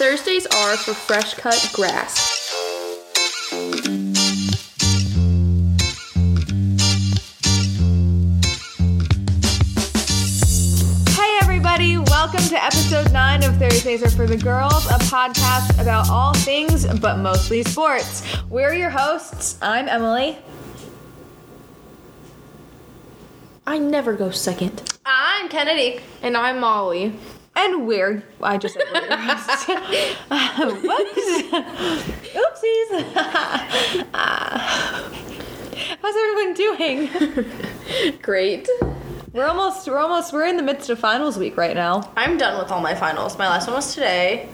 Thursdays are for fresh cut grass. Hey everybody, welcome to episode 9 of Thursdays Are for the Girls, a podcast about all things but mostly sports. We're your hosts. I'm Emily. I never go second. I'm Kennedy. And I'm Molly. And we're, I just said we're your hosts. Uh, Whoops. Oopsies. Ah. How's everyone doing? Great. We're almost, we're almost, we're in the midst of finals week right now. I'm done with all my finals. My last one was today.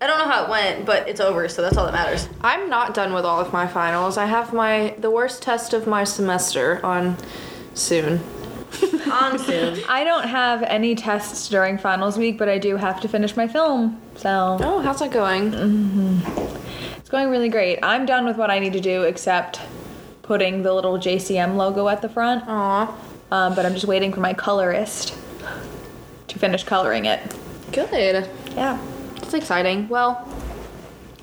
I don't know how it went, but it's over, so that's all that matters. I'm not done with all of my finals. I have my, the worst test of my semester on soon. On soon. I don't have any tests during finals week, but I do have to finish my film. So Oh, how's that going? it's going really great. I'm done with what I need to do except putting the little JCM logo at the front. Aw. Um, but I'm just waiting for my colorist to finish coloring it. Good. Yeah. It's exciting. Well,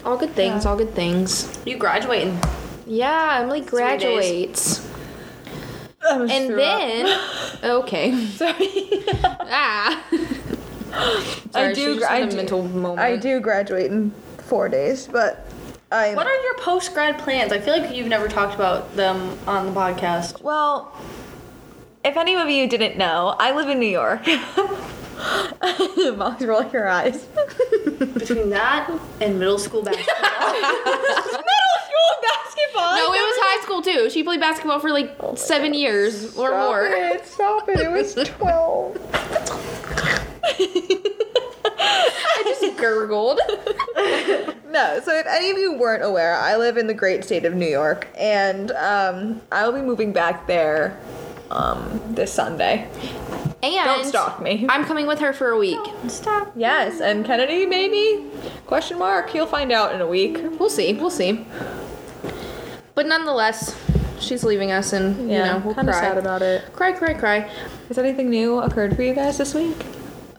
all good things, Yeah. all good things. You graduating. Yeah, Emily days. graduates. And then, okay. sorry. ah. I do. gra- I do. mental moment. I do graduate in four days, but I. What are your post grad plans? I feel like you've never talked about them on the podcast. Well, if any of you didn't know, I live in New York. Molly's rolling her eyes. Between that and middle school basketball. Middle school basketball. No, it was high school too. She played basketball for like seven years or Stop more. It, stop it. It was 12. I just gurgled. No, so if any of you weren't aware, I live in the great state of New York, and um, I will be moving back there um, this Sunday. And Don't stalk me. I'm coming with her for a week. Stop. Yes, and Kennedy, maybe? Question mark. You'll find out in a week. We'll see. We'll see. But nonetheless, she's leaving us, and you know we'll kind of cry. sad about it. cry, cry, cry. Has anything new occurred for you guys this week?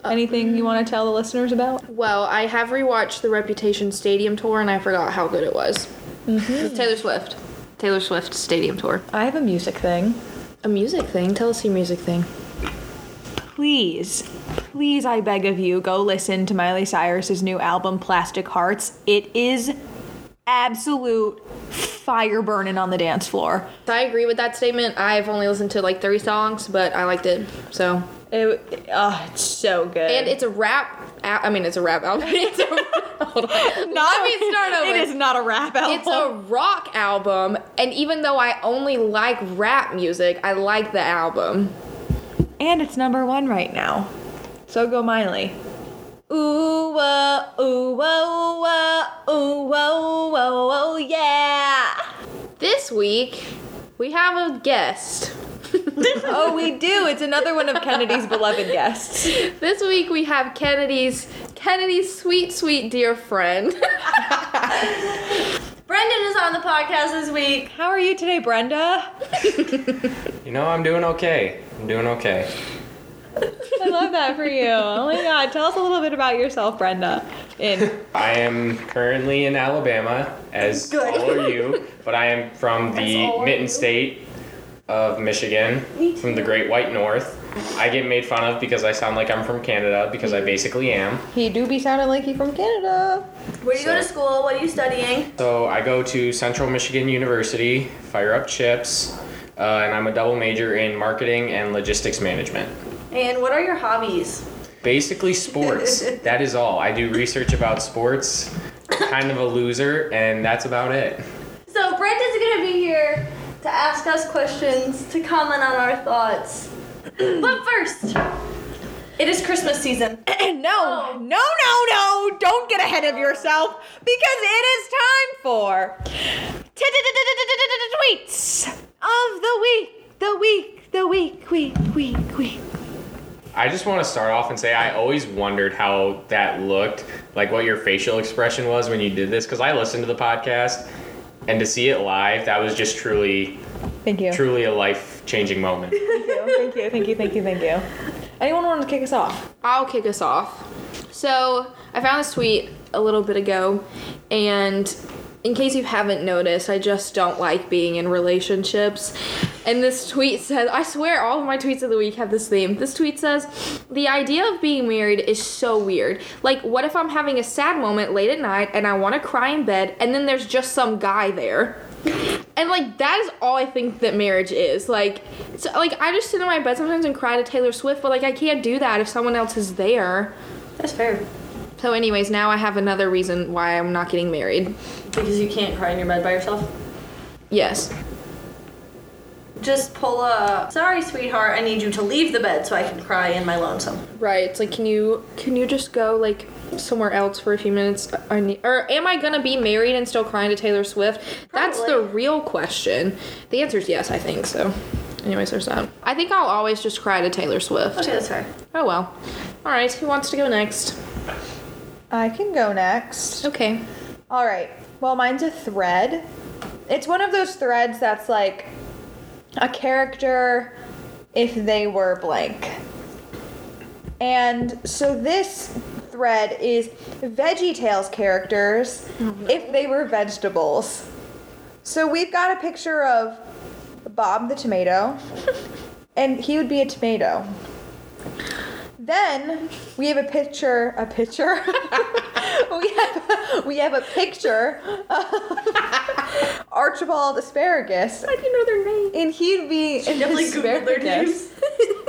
Anything you want to tell the listeners about? Well, I have rewatched the Reputation Stadium tour, and I forgot how good it was. It's Taylor Swift. Taylor Swift Stadium tour. I have a music thing. A music thing. Tell us your music thing. Please, please, I beg of you, go listen to Miley Cyrus's new album, Plastic Hearts. It is absolute fire burning on the dance floor. I agree with that statement. I've only listened to like three songs, but I liked it. So, It, oh, it's so good. and it's a rap. I mean, it's a rap album. It's a, hold on. not. Let me start over. It is not a rap album. It's a rock album, and even though I only like rap music, I like the album. and it's number one right now. So go Miley. Ooh, ooh, oh, uh, ooh, oh, oh, oh, yeah. This week, we have a guest. oh, we do. It's another one of Kennedy's beloved guests. This week we have Kennedy's Kennedy's sweet, sweet dear friend. Brendan is on the podcast this week. How are you today, Brenda? You know, I'm doing okay. I'm doing okay. I love that for you. Oh my god. Tell us a little bit about yourself, Brenda. In I am currently in Alabama, as all are you, but I am from the Mitten State of Michigan, from the Great White North. I get made fun of because I sound like I'm from Canada, because I basically am. he do be sounding like he from Canada. Where do you go to school? What are you studying? So I go to Central Michigan University, fire up chips, uh, and I'm a double major in marketing and logistics management. And what are your hobbies? Basically, sports. that is all. I do research about sports, kind of a loser, and that's about it. So Brendan's gonna be here to ask us questions, to comment on our thoughts. but first, it is Christmas season. no, oh. no, no, no. Don't get ahead of yourself because it is time for tweets of the week. The week, the week, week, week, week. I just want to start off and say I always wondered how that looked, like what your facial expression was when you did this, because I listened to the podcast, and to see it live, that was just truly, Thank you. truly a life changing moment. Thank you. Thank you. Thank you. Thank you. Thank you. Anyone want to kick us off? I'll kick us off. So I found this tweet a little bit ago, and in case you haven't noticed, I just don't like being in relationships. And this tweet says, I swear all of my tweets of the week have this theme. This tweet says, The idea of being married is so weird. Like, what if I'm having a sad moment late at night and I want to cry in bed and then there's just some guy there? And like that is all I think that marriage is. Like so like I just sit in my bed sometimes and cry to Taylor Swift, but like I can't do that if someone else is there. That's fair. So anyways, now I have another reason why I'm not getting married. Because you can't cry in your bed by yourself. Yes. Just pull a sorry sweetheart, I need you to leave the bed so I can cry in my lonesome. Right. It's like can you can you just go like somewhere else for a few minutes? I need, or am I gonna be married and still crying to Taylor Swift? Probably. That's the real question. The answer is yes, I think so. Anyways, there's that. I think I'll always just cry to Taylor Swift. Okay, that's fair. Oh well. All right. Who wants to go next? I can go next. Okay. All right. Well, mine's a thread. It's one of those threads that's like a character if they were blank. And so this thread is Veggie Tales characters mm-hmm. if they were vegetables. So we've got a picture of Bob the tomato, and he would be a tomato. Then we have a picture, a picture. we have we have a picture of Archibald asparagus, I didn't know their name. and he'd be an Definitely Googled their asparagus.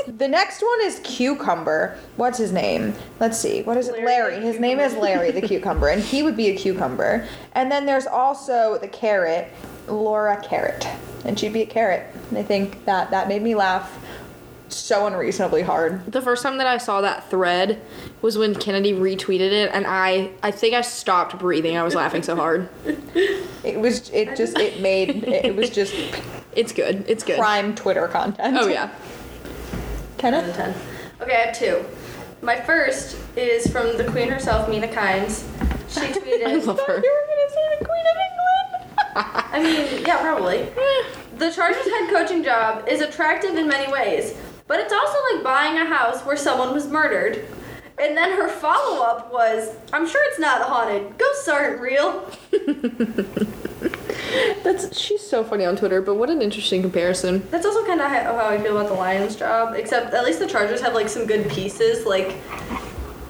The next one is cucumber. What's his name? Let's see. What is it? Larry Larry. His name is Larry the cucumber, and he would be a cucumber. And then there's also the carrot, Laura Carrot, and she'd be a carrot. And I think that that made me laugh so unreasonably hard. The first time that I saw that thread was when Kennedy retweeted it, and I I think I stopped breathing. I was laughing so hard. It was. It just. It made. It was just It's good. It's good. prime Twitter content. Oh yeah. Kenneth. 10. Okay, I have two. My first is from the queen herself, Mina Kimes. She tweeted. I love her. You were gonna say the Queen of England. I mean, yeah, probably. The Chargers head coaching job is attractive in many ways, but it's also like buying a house where someone was murdered. And then her follow up was, I'm sure it's not haunted. Ghosts aren't real. That's she's so funny on Twitter, but what an interesting comparison. That's also kind of how I feel about the Lions job, except at least the Chargers have like some good pieces. Like,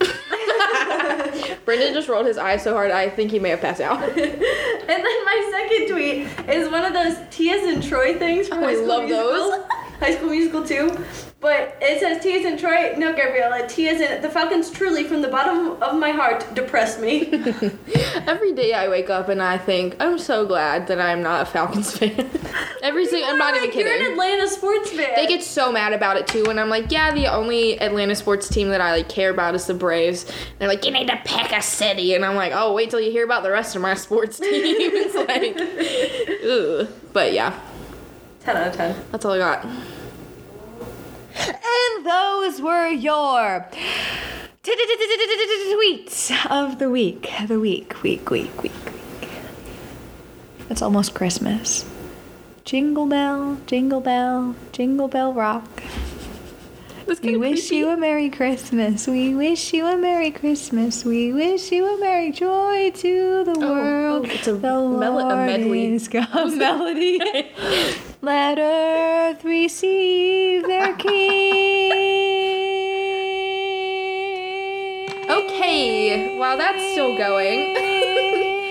Brendan just rolled his eyes so hard I think he may have passed out. and then my second tweet is one of those Tia's and Troy things from Oh, I love Musical. those. High School Musical too. But it says Tia's and Troy. No, Gabriella. Tia's and the Falcons truly, from the bottom of my heart, depressed me. Every day I wake up and I think I'm so glad that I'm not a Falcons fan. Every single I'm not even Like, You're an. Atlanta sports fan. They get so mad about it too, and I'm like, yeah, the only Atlanta sports team that I like care about is the Braves. They're like, you need to pick a city, and I'm like, oh, wait till you hear about the rest of my sports teams. like, ugh. But yeah, 10 out of 10. that's all I got. And those were your tweets of the week. The week, week, week, week, week. It's almost Christmas. Jingle bell, jingle bell, jingle bell rock. That's We wish you a Merry Christmas. We wish you a Merry Christmas. We wish you a Merry joy to the Oh, world. oh, it's a the mel- a Lord medley. is come. melody. Let earth receive their king. Okay, wow, that's still going.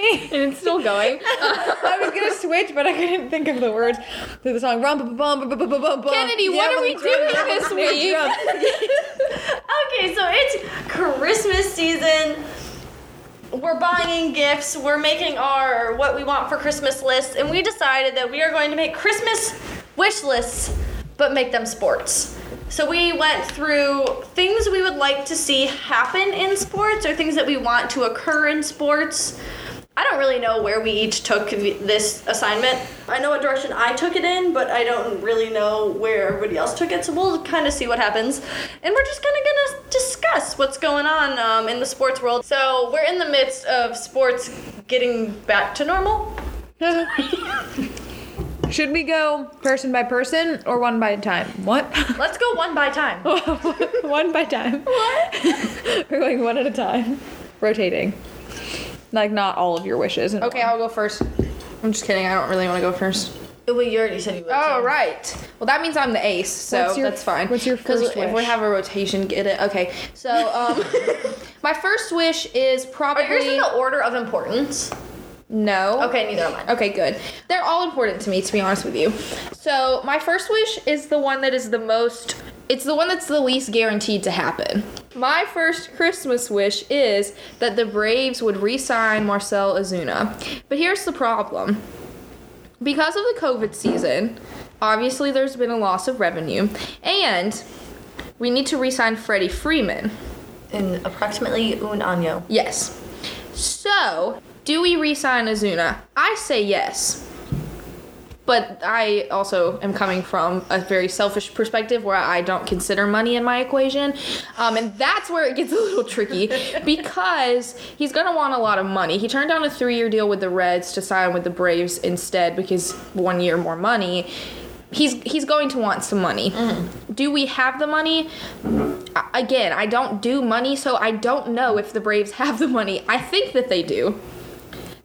and it's still going. I was gonna switch, but I couldn't think of the words to the song. Rum, bum, bum, bum. Kennedy, what Yeah, are we doing this week? Okay, so it's Christmas season. We're buying gifts. We're making our what we want for Christmas lists, and we decided that we are going to make Christmas wish lists, but make them sports. So we went through things we would like to see happen in sports, or things that we want to occur in sports. I don't really know where we each took this assignment. I know what direction I took it in, but I don't really know where everybody else took it. So we'll kind of see what happens, and we're just kind of gonna discuss what's going on um, in the sports world. So we're in the midst of sports getting back to normal. Should we go person by person or one by time? What? Let's go one by time. one by time. What? We're going one at a time. Rotating. Like not all of your wishes. Okay, one. I'll go first. I'm just kidding. I don't really want to go first. Well, you already said you would. Oh, so- right. Well, that means I'm the ace, so your- that's fine. what's your Because first if we have a rotation, get it. Okay, so um, my first wish is probably. Are probably yours in the order of importance? no. Okay, neither am I. Okay, good. They're all important to me, to be honest with you. So my first wish is the one that is the most. It's the one that's the least guaranteed to happen. My first Christmas wish is that the Braves would re-sign Marcell Ozuna. But here's the problem. Because of the COVID season, obviously there's been a loss of revenue, and we need to re-sign Freddie Freeman. In approximately un año. Yes. So, do we re-sign Ozuna? I say yes. But I also am coming from a very selfish perspective where I don't consider money in my equation. Um, and that's where it gets a little tricky because he's going to want a lot of money. He turned down a three year deal with the Reds to sign with the Braves instead because one year more money. He's, he's going to want some money. Do we have the money? Again, I don't do money, so I don't know if the Braves have the money. I think that they do.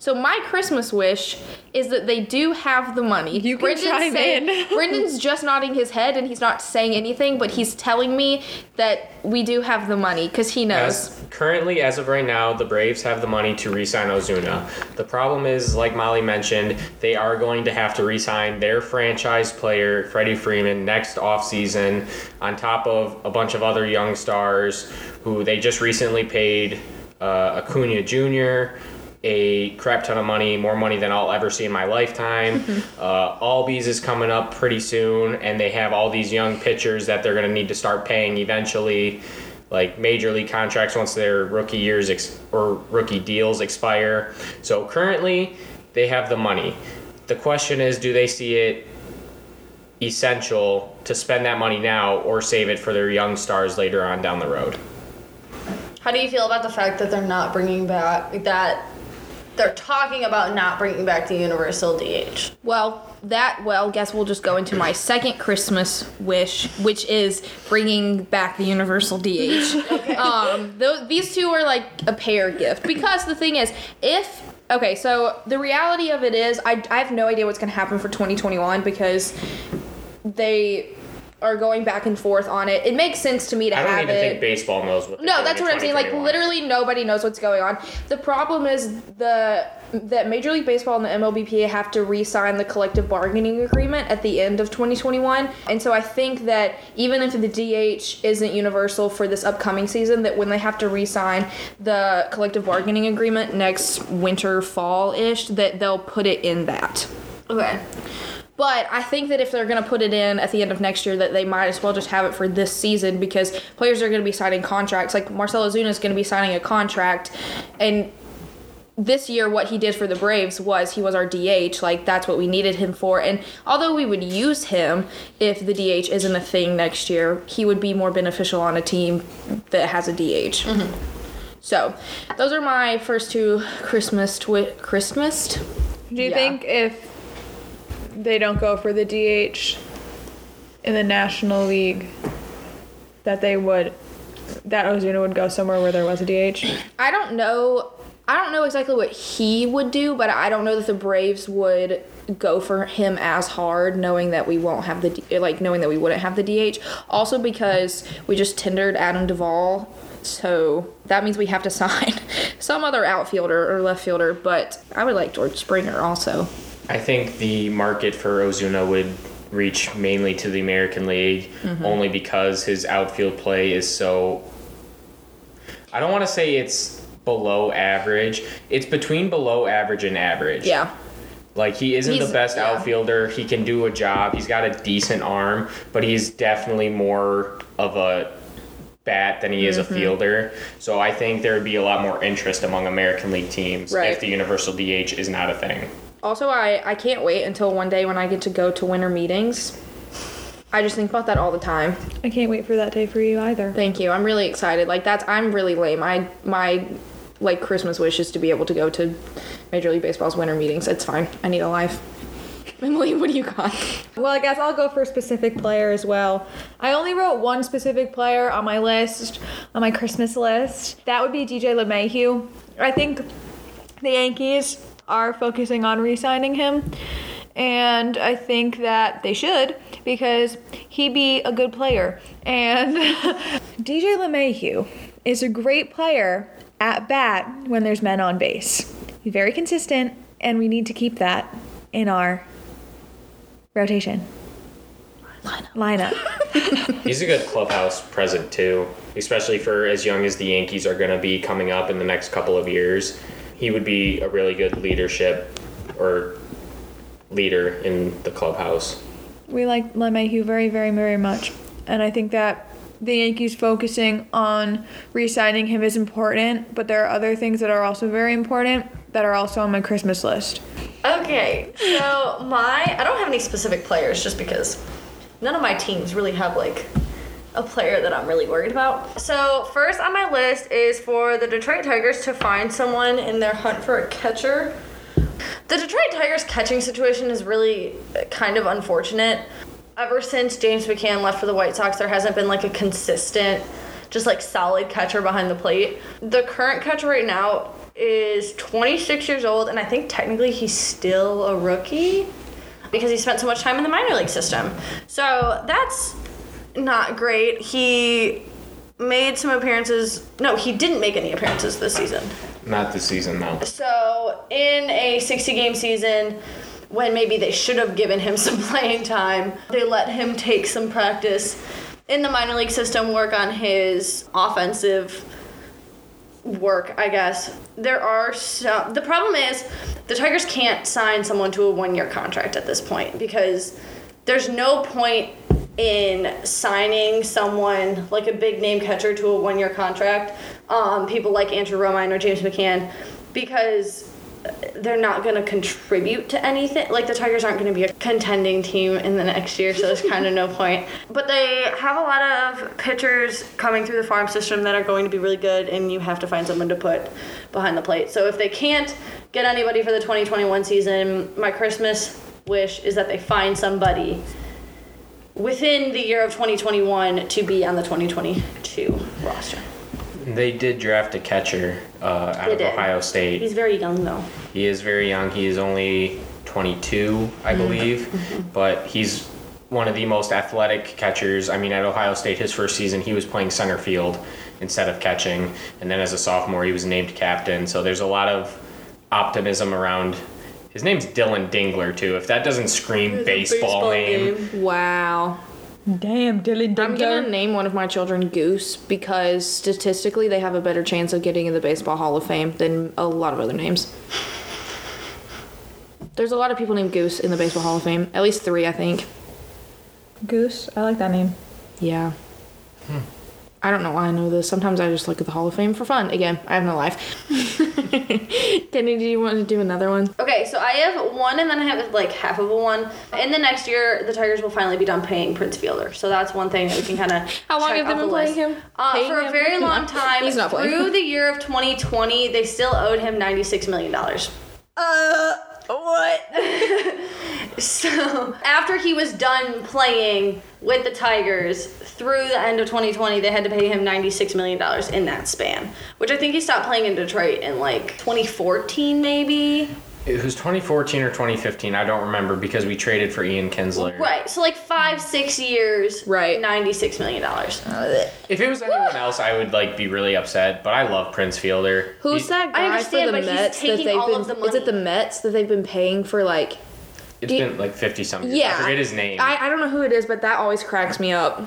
So my Christmas wish is that they do have the money. You can chime saying- in. Brendan's just nodding his head and he's not saying anything, but he's telling me that we do have the money because he knows. As currently, as of right now, the Braves have the money to re-sign Ozuna. The problem is, like Molly mentioned, they are going to have to re-sign their franchise player Freddie Freeman next offseason, on top of a bunch of other young stars who they just recently paid uh, Acuna Jr. A crap ton of money, more money than I'll ever see in my lifetime. uh, Albies is coming up pretty soon, and they have all these young pitchers that they're going to need to start paying eventually like major league contracts once their rookie years ex- or rookie deals expire. So currently, they have the money. The question is, do they see it essential to spend that money now or save it for their young stars later on down the road? How do you feel about the fact that they're not bringing back that they're talking about not bringing back the universal DH? Well, that, well, guess we'll just go into my second Christmas wish, which is bringing back the Universal DH. Um, tho- these two are like a pair gift because the thing is, if okay, so the reality of it is, I, I have no idea what's gonna happen for 2021 because they are going back and forth on it. It makes sense to me to have it. I don't have even it. think baseball knows what. they're No, that's what I'm saying. Like literally nobody knows what's going on. The problem is the that Major League Baseball and the MLBPA have to re-sign the collective bargaining agreement at the end of 2021. And so I think that even if the DH isn't universal for this upcoming season, that when they have to re-sign the collective bargaining agreement next winter fall-ish, that they'll put it in that. Okay. But I think that if they're going to put it in at the end of next year, that they might as well just have it for this season because players are going to be signing contracts. Like Marcell Ozuna is going to be signing a contract, and this year what he did for the Braves was he was our DH. Like that's what we needed him for. And although we would use him if the DH isn't a thing next year, he would be more beneficial on a team that has a DH. Mm-hmm. So, those are my first two Christmas twi- Christmas. Do you Yeah. think if they don't go for the DH in the National League, that they would, that Ozuna would go somewhere where there was a DH? I don't know. I don't know exactly what he would do, but I don't know that the Braves would go for him as hard, knowing that we won't have the like knowing that we wouldn't have the DH. Also because we just tendered Adam Duvall, so that means we have to sign some other outfielder or left fielder. But I would like George Springer also. I think the market for Ozuna would reach mainly to the American League Mm-hmm. only because his outfield play is so. I don't want to say it's below average. It's between below average and average. Yeah. Like he isn't He's- the best yeah. outfielder. He can do a job. He's got a decent arm, but he's definitely more of a bat than he is Mm-hmm. a fielder. So I think there would be a lot more interest among American League teams Right. if the universal DH is not a thing. Also, I I can't wait until one day when I get to go to winter meetings. I just think about that all the time. I can't wait for that day for you either. Thank you. I'm really excited. Like that's I'm really lame. I my like Christmas wish is to be able to go to Major League Baseball's winter meetings. It's fine. I need a life. Emily, what do you got? Well, I guess I'll go for a specific player as well. I only wrote one specific player on my list, on my Christmas list. That would be DJ LeMahieu. I think the Yankees are focusing on re signing him. And I think that they should because he be a good player. And DJ LeMahieu is a great player at bat when there's men on base. He's very consistent, and we need to keep that in our rotation. Lineup. He's a good clubhouse present too, especially for as young as the Yankees are going to be coming up in the next couple of years. He would be a really good leadership or leader in the clubhouse. we like LeMahieu very, very, very much. And I think that the Yankees focusing on re signing him is important, but there are other things that are also very important that are also on my Christmas list. Okay, so my I don't have any specific players just because none of my teams really have like a player that I'm really worried about. So first on my list is for the Detroit Tigers to find someone in their hunt for a catcher. The Detroit Tigers catching situation is really kind of unfortunate. Ever since James McCann left for the White Sox, there hasn't been like a consistent, just like solid catcher behind the plate. The current catcher right now is 26 years old, and I think technically he's still a rookie because he spent so much time in the minor league system. So that's not great. He made some appearances. No, he didn't make any appearances this season. Not this season, though. So, in a 60 game season, when maybe they should have given him some playing time, they let him take some practice in the minor league system, work on his offensive work, I guess. There are some. The problem is the Tigers can't sign someone to a one year contract at this point because there's no point in signing someone like a big name catcher to a one year contract. Um, people like Andrew Romine or James McCann because they're not going to contribute to anything. Like the Tigers aren't going to be a contending team in the next year, so there's kind of no point. But they have a lot of pitchers coming through the farm system that are going to be really good, and you have to find someone to put behind the plate. So if they can't get anybody for the 2021 season, my Christmas wish is that they find somebody within the year of 2021 to be on the 2022 roster. They did draft a catcher uh, out They of did. Ohio State. He's very young though. He is very young. He is only 22, I believe, but he's one of the most athletic catchers. I mean, at Ohio State, his first season, he was playing center field instead of catching, and then as a sophomore, he was named captain. So there's a lot of optimism around. His name's Dillon Dingler too. If that doesn't scream baseball, name, Wow. Damn, Dillon I'm gonna name one of my children Goose because statistically they have a better chance of getting in the Baseball Hall of Fame than a lot of other names. There's a lot of people named Goose in the Baseball Hall of Fame. At least three, I think. Goose. I like that name. Yeah. Hmm. I don't know why I know this. Sometimes I just look at the Hall of Fame for fun. Again, I have no life. Kenny, do you want to do another one? Okay, so I have one and then I have like half of a one. In the next year, the Tigers will finally be done paying Prince Fielder. So that's one thing that we can kind of. How long have they been playing him? Uh, Paying for a very long time. He's not playing. Through the year of 2020, they still owed him $96 million. Uh, what? So after he was done playing with the Tigers through the end of 2020, they had to pay him 96 million dollars in that span, which I think he stopped playing in Detroit in like 2014 maybe. it was 2014 or 2015. I don't remember because we traded for Ian Kinsler. Right. So like 5 6 years, Right. 96 million dollars. If it was anyone else, I would like be really upset. But I love Prince Fielder. Who's He- that I guy understand, for the but he's Mets that taking they've all been? of the money. Is it the. Mets that they've been paying for like? It's Do you- been like 50 something. Yeah, I forget his name. I, I don't know who it is, but that always cracks me up.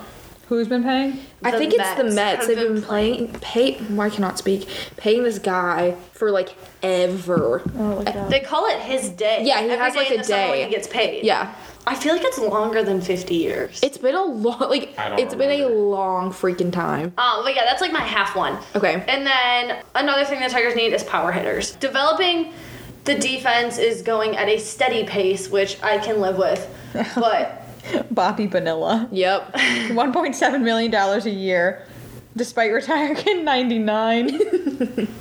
Who's been paying? I The think it's the Mets Mets. have They've been been playing pay. Why cannot speak? Paying this guy for like ever. Oh, look it up. They call it his day. Yeah, he Every has, day like, in a the summer when day. he gets paid. Yeah, I feel like it's longer than 50 years. it's been a long like I don't it's been a remember. long freaking time. Um, but yeah, that's like my half one. Okay. And then another thing the Tigers need is power hitters. Developing the defense is going at a steady pace, which I can live with. But Bobby Bonilla. Yep. $1.7 million a year, despite retiring in 99.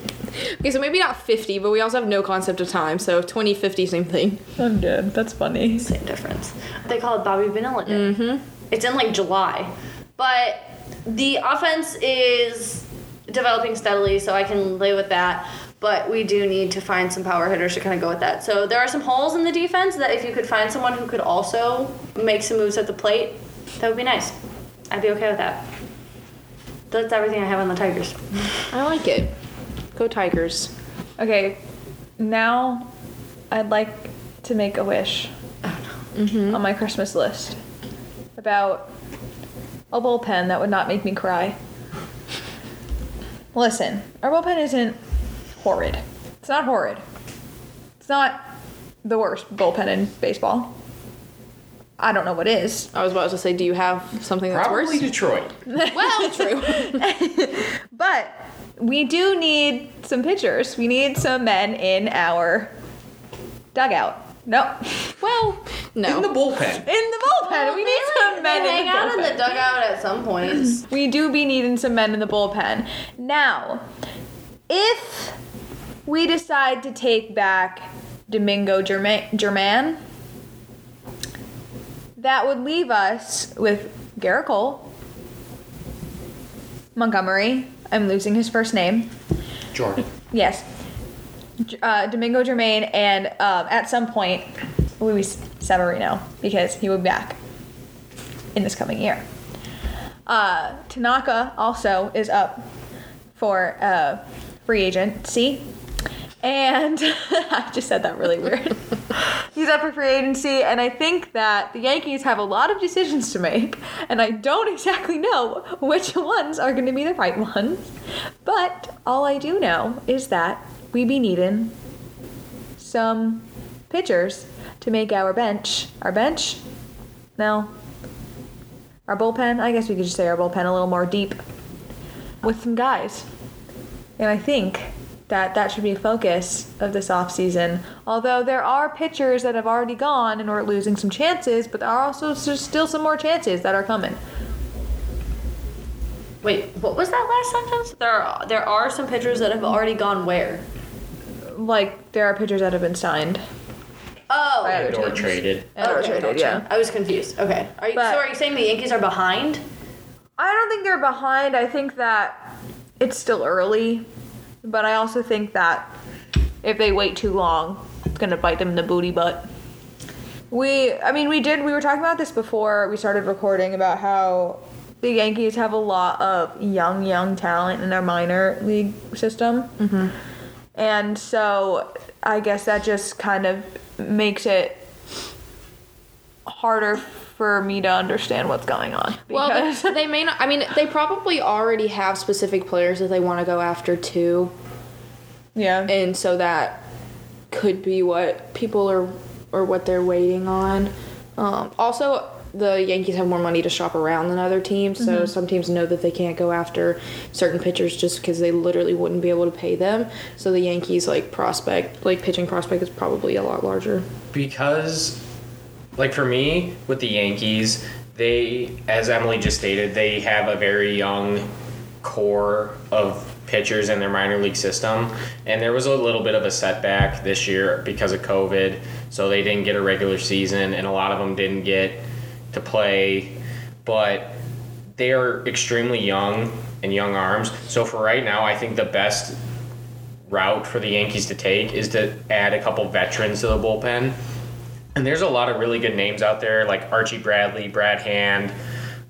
Okay, so maybe not 50, but we also have no concept of time. So 20, 50, same thing. I'm dead. That's funny. same difference. They call it Bobby Bonilla Day. Mm-hmm. It's in like July. But the offense is developing steadily, so I can live with that. But we do need to find some power hitters to kind of go with that. So there are some holes in the defense that if you could find someone who could also make some moves at the plate, that would be nice. I'd be okay with that. That's everything I have on the Tigers. I like it. Go Tigers. Okay, now I'd like to make a wish oh, mm-hmm. on my Christmas list about a bullpen that would not make me cry. Listen, our bullpen isn't horrid. It's not horrid. It's not the worst bullpen in baseball. I don't know what is. I was about to say, do you have something that's Probably worse? Detroit. well, true. But we do need some pitchers. We need some men in our dugout. No. well, no. In the bullpen. In the bullpen. we need some men They in hang the out in the dugout at some points. we do be needing some men in the bullpen. Now, if we decide to take back Domingo German, German that would leave us with Gerrit Cole, Montgomery. I'm losing his first name. Jordan. Yes. Uh, Domingo German, and um, at some point, Luis Severino, because he will be back in this coming year. Uh, Tanaka also is up for uh, free agency. And I just said that really weird. He's up for free agency, and I think that the Yankees have a lot of decisions to make, and I don't exactly know which ones are going to be the right ones. But all I do know is that we be needing some pitchers to make our bench. Our bench? No. Our bullpen? I guess we could just say our bullpen a little more deep with some guys. And I think that that should be a focus of this offseason. Although there are pitchers that have already gone and we're losing some chances, but there are also still some more chances that are coming. Wait, what was that last sentence? There are there are some pitchers that have already gone where? Like there are pitchers that have been signed. Oh, Right. And or traded. And or traded, yeah. I was confused. Okay, are you, But- so are you saying the Yankees are behind? I don't think they're behind. I think that it's still early, but I also think that if they wait too long, it's gonna bite them in the booty butt. We, I mean, we did. We were talking about this before we started recording about how the Yankees have a lot of young, young talent in their minor league system, mm-hmm. and so I guess that just kind of makes it harder for me to understand what's going on. Well, they, they may not. I mean, they probably already have specific players that they want to go after too, yeah. and so that could be what people are or what they're waiting on. Um, also, the Yankees have more money to shop around than other teams, so some teams know that they can't go after certain pitchers just because they literally wouldn't be able to pay them. So the Yankees like prospect, like pitching prospect, is probably a lot larger. because like for me with the yankees they as emily just stated they have a very young core of pitchers in their minor league system. And there was a little bit of a setback this year because of covid so they didn't get a regular season and a lot of them didn't get to play. But they are extremely young and young arms. So for right now i think the best route for the yankees to take is to add a couple veterans to the bullpen and there's a lot of really good names out there, like Archie Bradley, Brad Hand,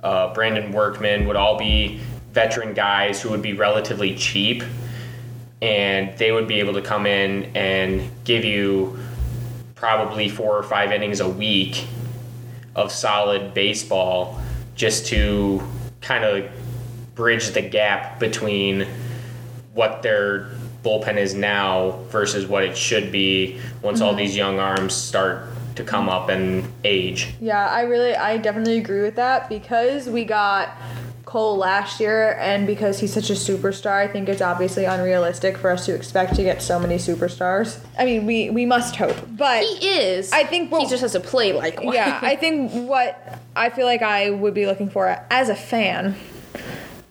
uh, Brandon Workman would all be veteran guys who would be relatively cheap, and they would be able to come in and give you probably four or five innings a week of solid baseball just to kind of bridge the gap between what their bullpen is now versus what it should be once all these young arms start to come up and age. Yeah, I really, I definitely agree with that because we got Cole last year, and because he's such a superstar, I think it's obviously unrealistic for us to expect to get so many superstars. I mean, we we must hope, but He is. I think he just has to play like one. yeah, I think what I feel like I would be looking for as a fan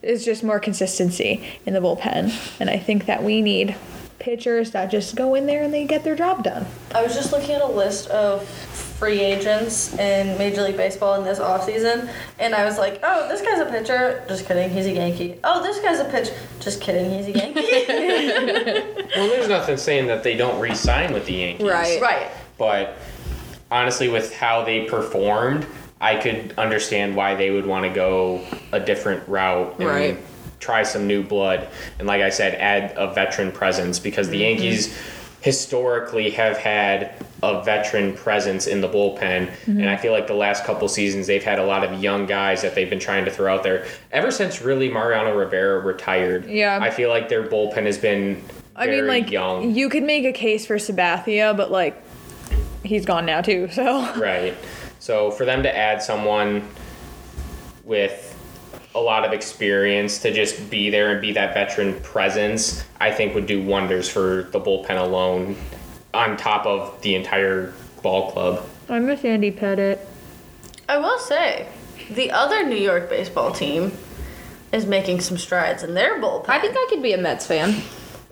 is just more consistency in the bullpen, and I think that we need pitchers that just go in there and they get their job done. I was just looking at a list of free agents in Major League Baseball in this offseason. And I was like, oh, this guy's a pitcher. Just kidding, he's a Yankee. Oh, this guy's a pitch. Just kidding, he's a Yankee. Well, there's nothing saying that they don't re-sign with the Yankees. Right. right. But honestly, with how they performed, I could understand why they would want to go a different route and Right. Try some new blood. And like I said, add a veteran presence because the mm-hmm. Yankees historically have had a veteran presence in the bullpen. Mm-hmm. And I feel like the last couple seasons they've had a lot of young guys that they've been trying to throw out there. Ever since really Mariano Rivera retired, Yeah. I feel like their bullpen has been I mean, like young. you could make a case for Sabathia, but like he's gone now too. So Right. So for them to add someone with a lot of experience to just be there and be that veteran presence, I think would do wonders for the bullpen alone, on top of the entire ball club. I miss Andy Pettitte. I will say, the other New York baseball team is making some strides in their bullpen. I think I could be a Mets fan.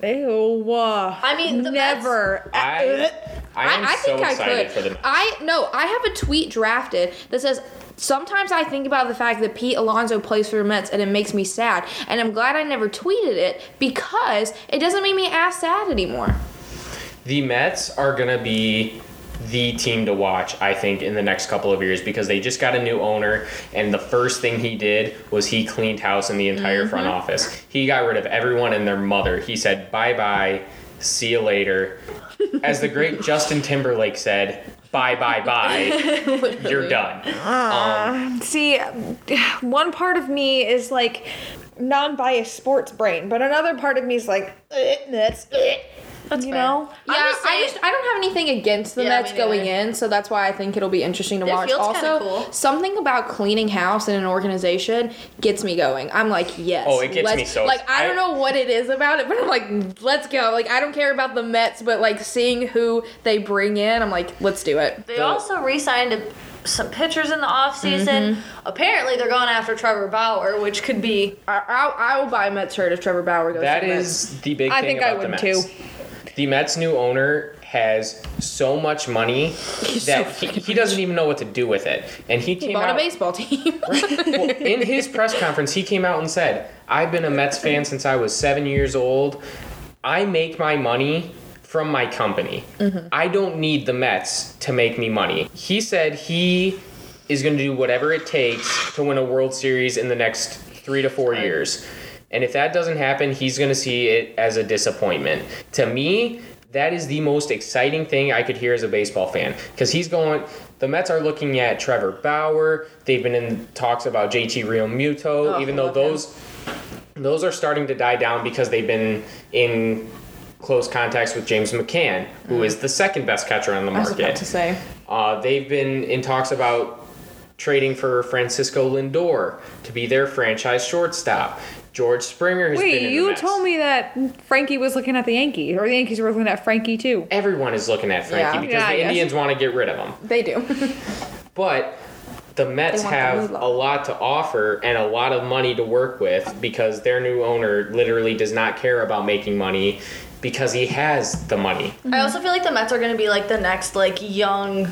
Ew. uh, I mean, the never. I I am I, I so think I excited could. for them. I no, I have a tweet drafted that says sometimes I think about the fact that Pete Alonso plays for the Mets and it makes me sad. And I'm glad I never tweeted it because it doesn't make me as sad anymore. The Mets are gonna be the team to watch, I think, in the next couple of years because they just got a new owner, and the first thing he did was he cleaned house in the entire front mm-hmm. office. He got rid of everyone and their mother. He said, "Bye bye, see you later." As the great Justin Timberlake said, "Bye bye bye, you're done." Um, See, one part of me is like non-biased sports brain, but another part of me is like "Eh, Mets. eh." That's you fair. know. Yeah, just I just I don't have anything against the Yeah, Mets going in, so that's why I think it'll be interesting to It watch. feels also, cool. something about cleaning house in an organization gets me going. I'm like, yes. Oh, it gets let's- me so Like I I- don't know what it is about it, but I'm like, let's go. Like I don't care about the Mets, but like seeing who they bring in, I'm like, let's do it. They The- also re-signed a, some pitchers in the offseason. Mm-hmm. Apparently, they're going after Trevor Bauer, which could be. I, I, I will buy a Mets shirt if Trevor Bauer goes. that to the Mets. is the big I thing think I about the would too. The Mets' new owner has so much money that so he, he doesn't even know what to do with it, and he He came bought out a baseball team. well, in his press conference, he came out and said, I've been a Mets fan since I was seven years old. I make my money from my company. Mm-hmm. I don't need the Mets to make me money. He said he is going to do whatever it takes to win a World Series in the next three to four years. And if that doesn't happen, he's going to see it as a disappointment. To me, that is the most exciting thing I could hear as a baseball fan because he's going. The Mets are looking at Trevor Bauer. They've been in talks about JT Realmuto, Oh, even though love him. those those are starting to die down because they've been in close contacts with James McCann, who is the second best catcher on the Mm. I was about market. to say. Uh, they've been in talks about trading for Francisco Lindor to be their franchise shortstop. George Springer has been Wait, in you Mets. told me that Frankie was looking at the Yankees, or the Yankees were looking at Frankie too. Everyone is looking at Frankie Yeah. because Yeah, I the guess. Indians want to get rid of him. They do. But the Mets want the have moolah. a lot to offer and a lot of money to work with because their new owner literally does not care about making money because he has the money. I also feel like the Mets are going to be like the next like young,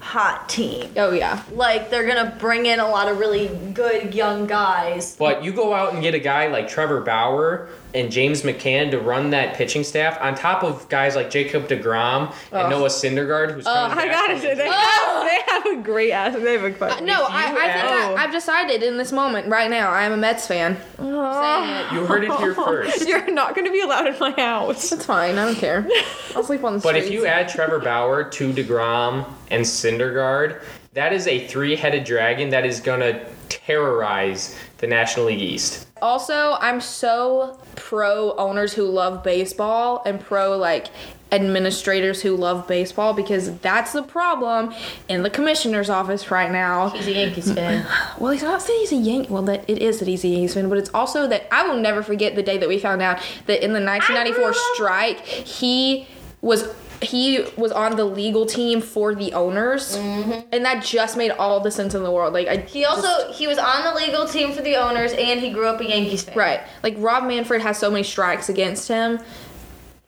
hot team. oh yeah. Like they're gonna bring in a lot of really good young guys. But you go out and get a guy like Trevor Bauer and James McCann to run that pitching staff on top of guys like Jacob DeGrom and Ugh. Noah Syndergaard, who's coming I back gotta from say, they, injury. have, they have a great ass. They have a Uh, no, I, I think add- I, I've decided in this moment right now I am a Mets fan. saying it. You heard it here first. You're not gonna be allowed in my house. It's fine. I don't care. I'll sleep on the But streets. if you add Trevor Bauer to DeGrom and Syndergaard, that is a three-headed dragon that is gonna terrorize the National League East. Also, I'm so pro owners who love baseball and pro like administrators who love baseball because that's the problem in the commissioner's office right now. He's a Yankees fan. Well, he's not saying he's a Yankee. Well, that it is that he's a Yankees fan, but it's also that I will never forget the day that we found out that in the 1994 strike, he was he was on the legal team for the owners, mm-hmm. and that just made all the sense in the world. Like I, He also he was on the legal team for the owners, and he grew up a Yankees fan. right, like Rob Manfred has so many strikes against him.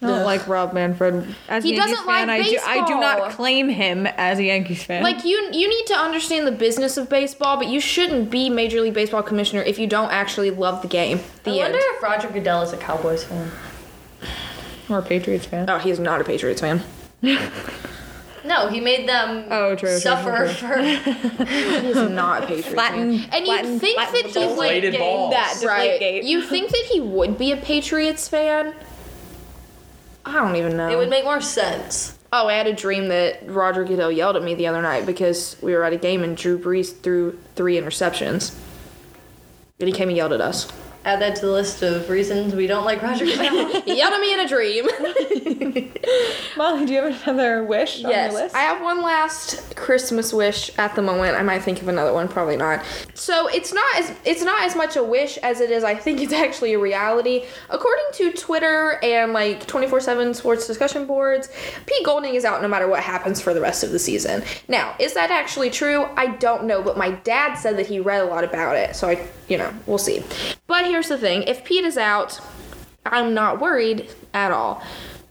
I don't like Rob Manfred as a He Yankees doesn't fan. like I do. I do not claim him as a Yankees fan. Like you, you need to understand the business of baseball, but you shouldn't be Major League Baseball commissioner if you don't actually love the game. The I wonder end. if Roger Goodell is a Cowboys fan. Or a Patriots fan. Oh, he's not a Patriots fan. No, he made them Oh, true, true, suffer true, for He's not a Patriots Flatten- fan. And you think that the he ball. would Inflated balls. That right? Deflategate. You think that he would be a Patriots fan? I don't even know. it would make more sense. Oh, I had a dream that Roger Goodell yelled at me the other night because we were at a game and Drew Brees threw three interceptions. And he came and yelled at us. Add that to the list of reasons we don't like Roger Goodell. He yelled me in a dream. Molly, do you have another wish on your yes, list? I have one last Christmas wish at the moment. I might think of another one, probably not. So it's not as it's not as much a wish as it is. I think it's actually a reality. According to Twitter and like twenty four seven sports discussion boards, Pete Golding is out no matter what happens for the rest of the season. Now, is that actually true? I don't know, but my dad said that he read a lot about it, so I, you know, we'll see. But here's the thing: if Pete is out, I'm not worried at all.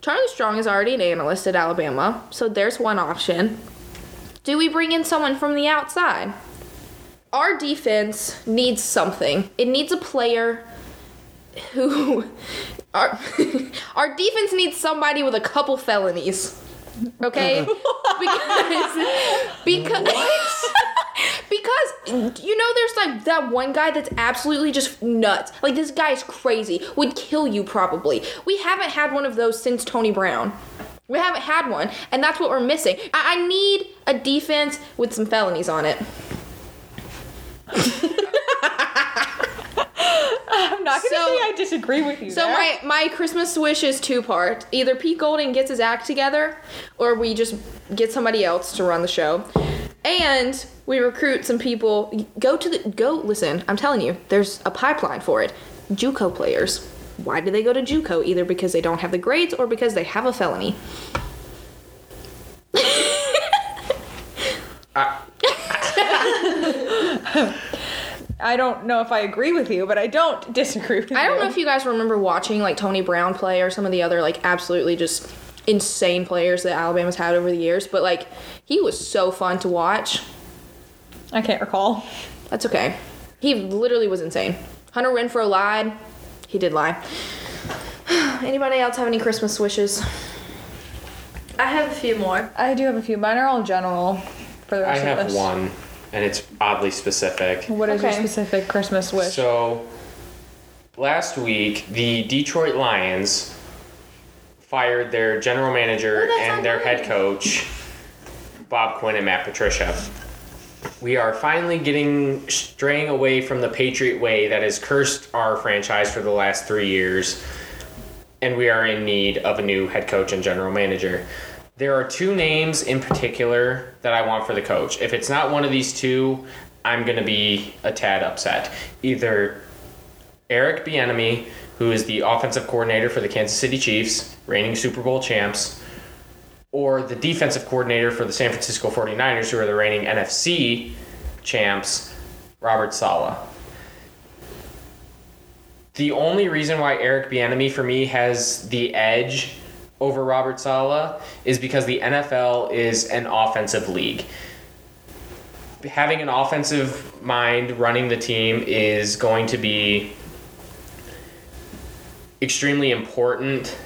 Charlie Strong is already an analyst at Alabama, so there's one option. Do we bring in someone from the outside? Our defense needs something. It needs a player who our our defense needs somebody with a couple felonies. Okay? because because because you know there's like that one guy that's absolutely just nuts. Like this guy is crazy. Would kill you probably. We haven't had one of those since Tony Brown. We haven't had one, and that's what we're missing. I, I need a defense with some felonies on it. I'm not gonna So- say I disagree with you. So there. my my Christmas wish is two part. Either Pete Golding gets his act together, or we just get somebody else to run the show, and we recruit some people. Go to the go. Listen, I'm telling you, there's a pipeline for it. JUCO players. Why do they go to JUCO? Either because they don't have the grades, or because they have a felony. I don't know if I agree with you, but I don't disagree with you. I don't know if you guys remember watching like Tony Brown play or some of the other like absolutely just insane players that Alabama's had over the years, but like he was so fun to watch. I can't recall. That's okay. He literally was insane. Hunter Renfrow lied. He did lie. Anybody else have any Christmas wishes? I have a few more. I do have a few. Mine are all general for the I rest of have this. one, and it's oddly specific. What is your Okay. specific Christmas wish? So, last week, the Detroit Lions fired their general manager Oh, that's and on their head coach, Bob Quinn and Matt Patricia. We are finally getting straying away from the Patriot way that has cursed our franchise for the last three years, and we are in need of a new head coach and general manager. There are two names in particular that I want for the coach. If it's not one of these two, I'm going to be a tad upset. Either Eric Bieniemy, who is the offensive coordinator for the Kansas City Chiefs, reigning Super Bowl champs, or the defensive coordinator for the San Francisco 49ers, who are the reigning NFC champs, Robert Saleh. The only reason why Eric Bieniemy for me has the edge over Robert Saleh is because the NFL is an offensive league. Having an offensive mind running the team is going to be extremely important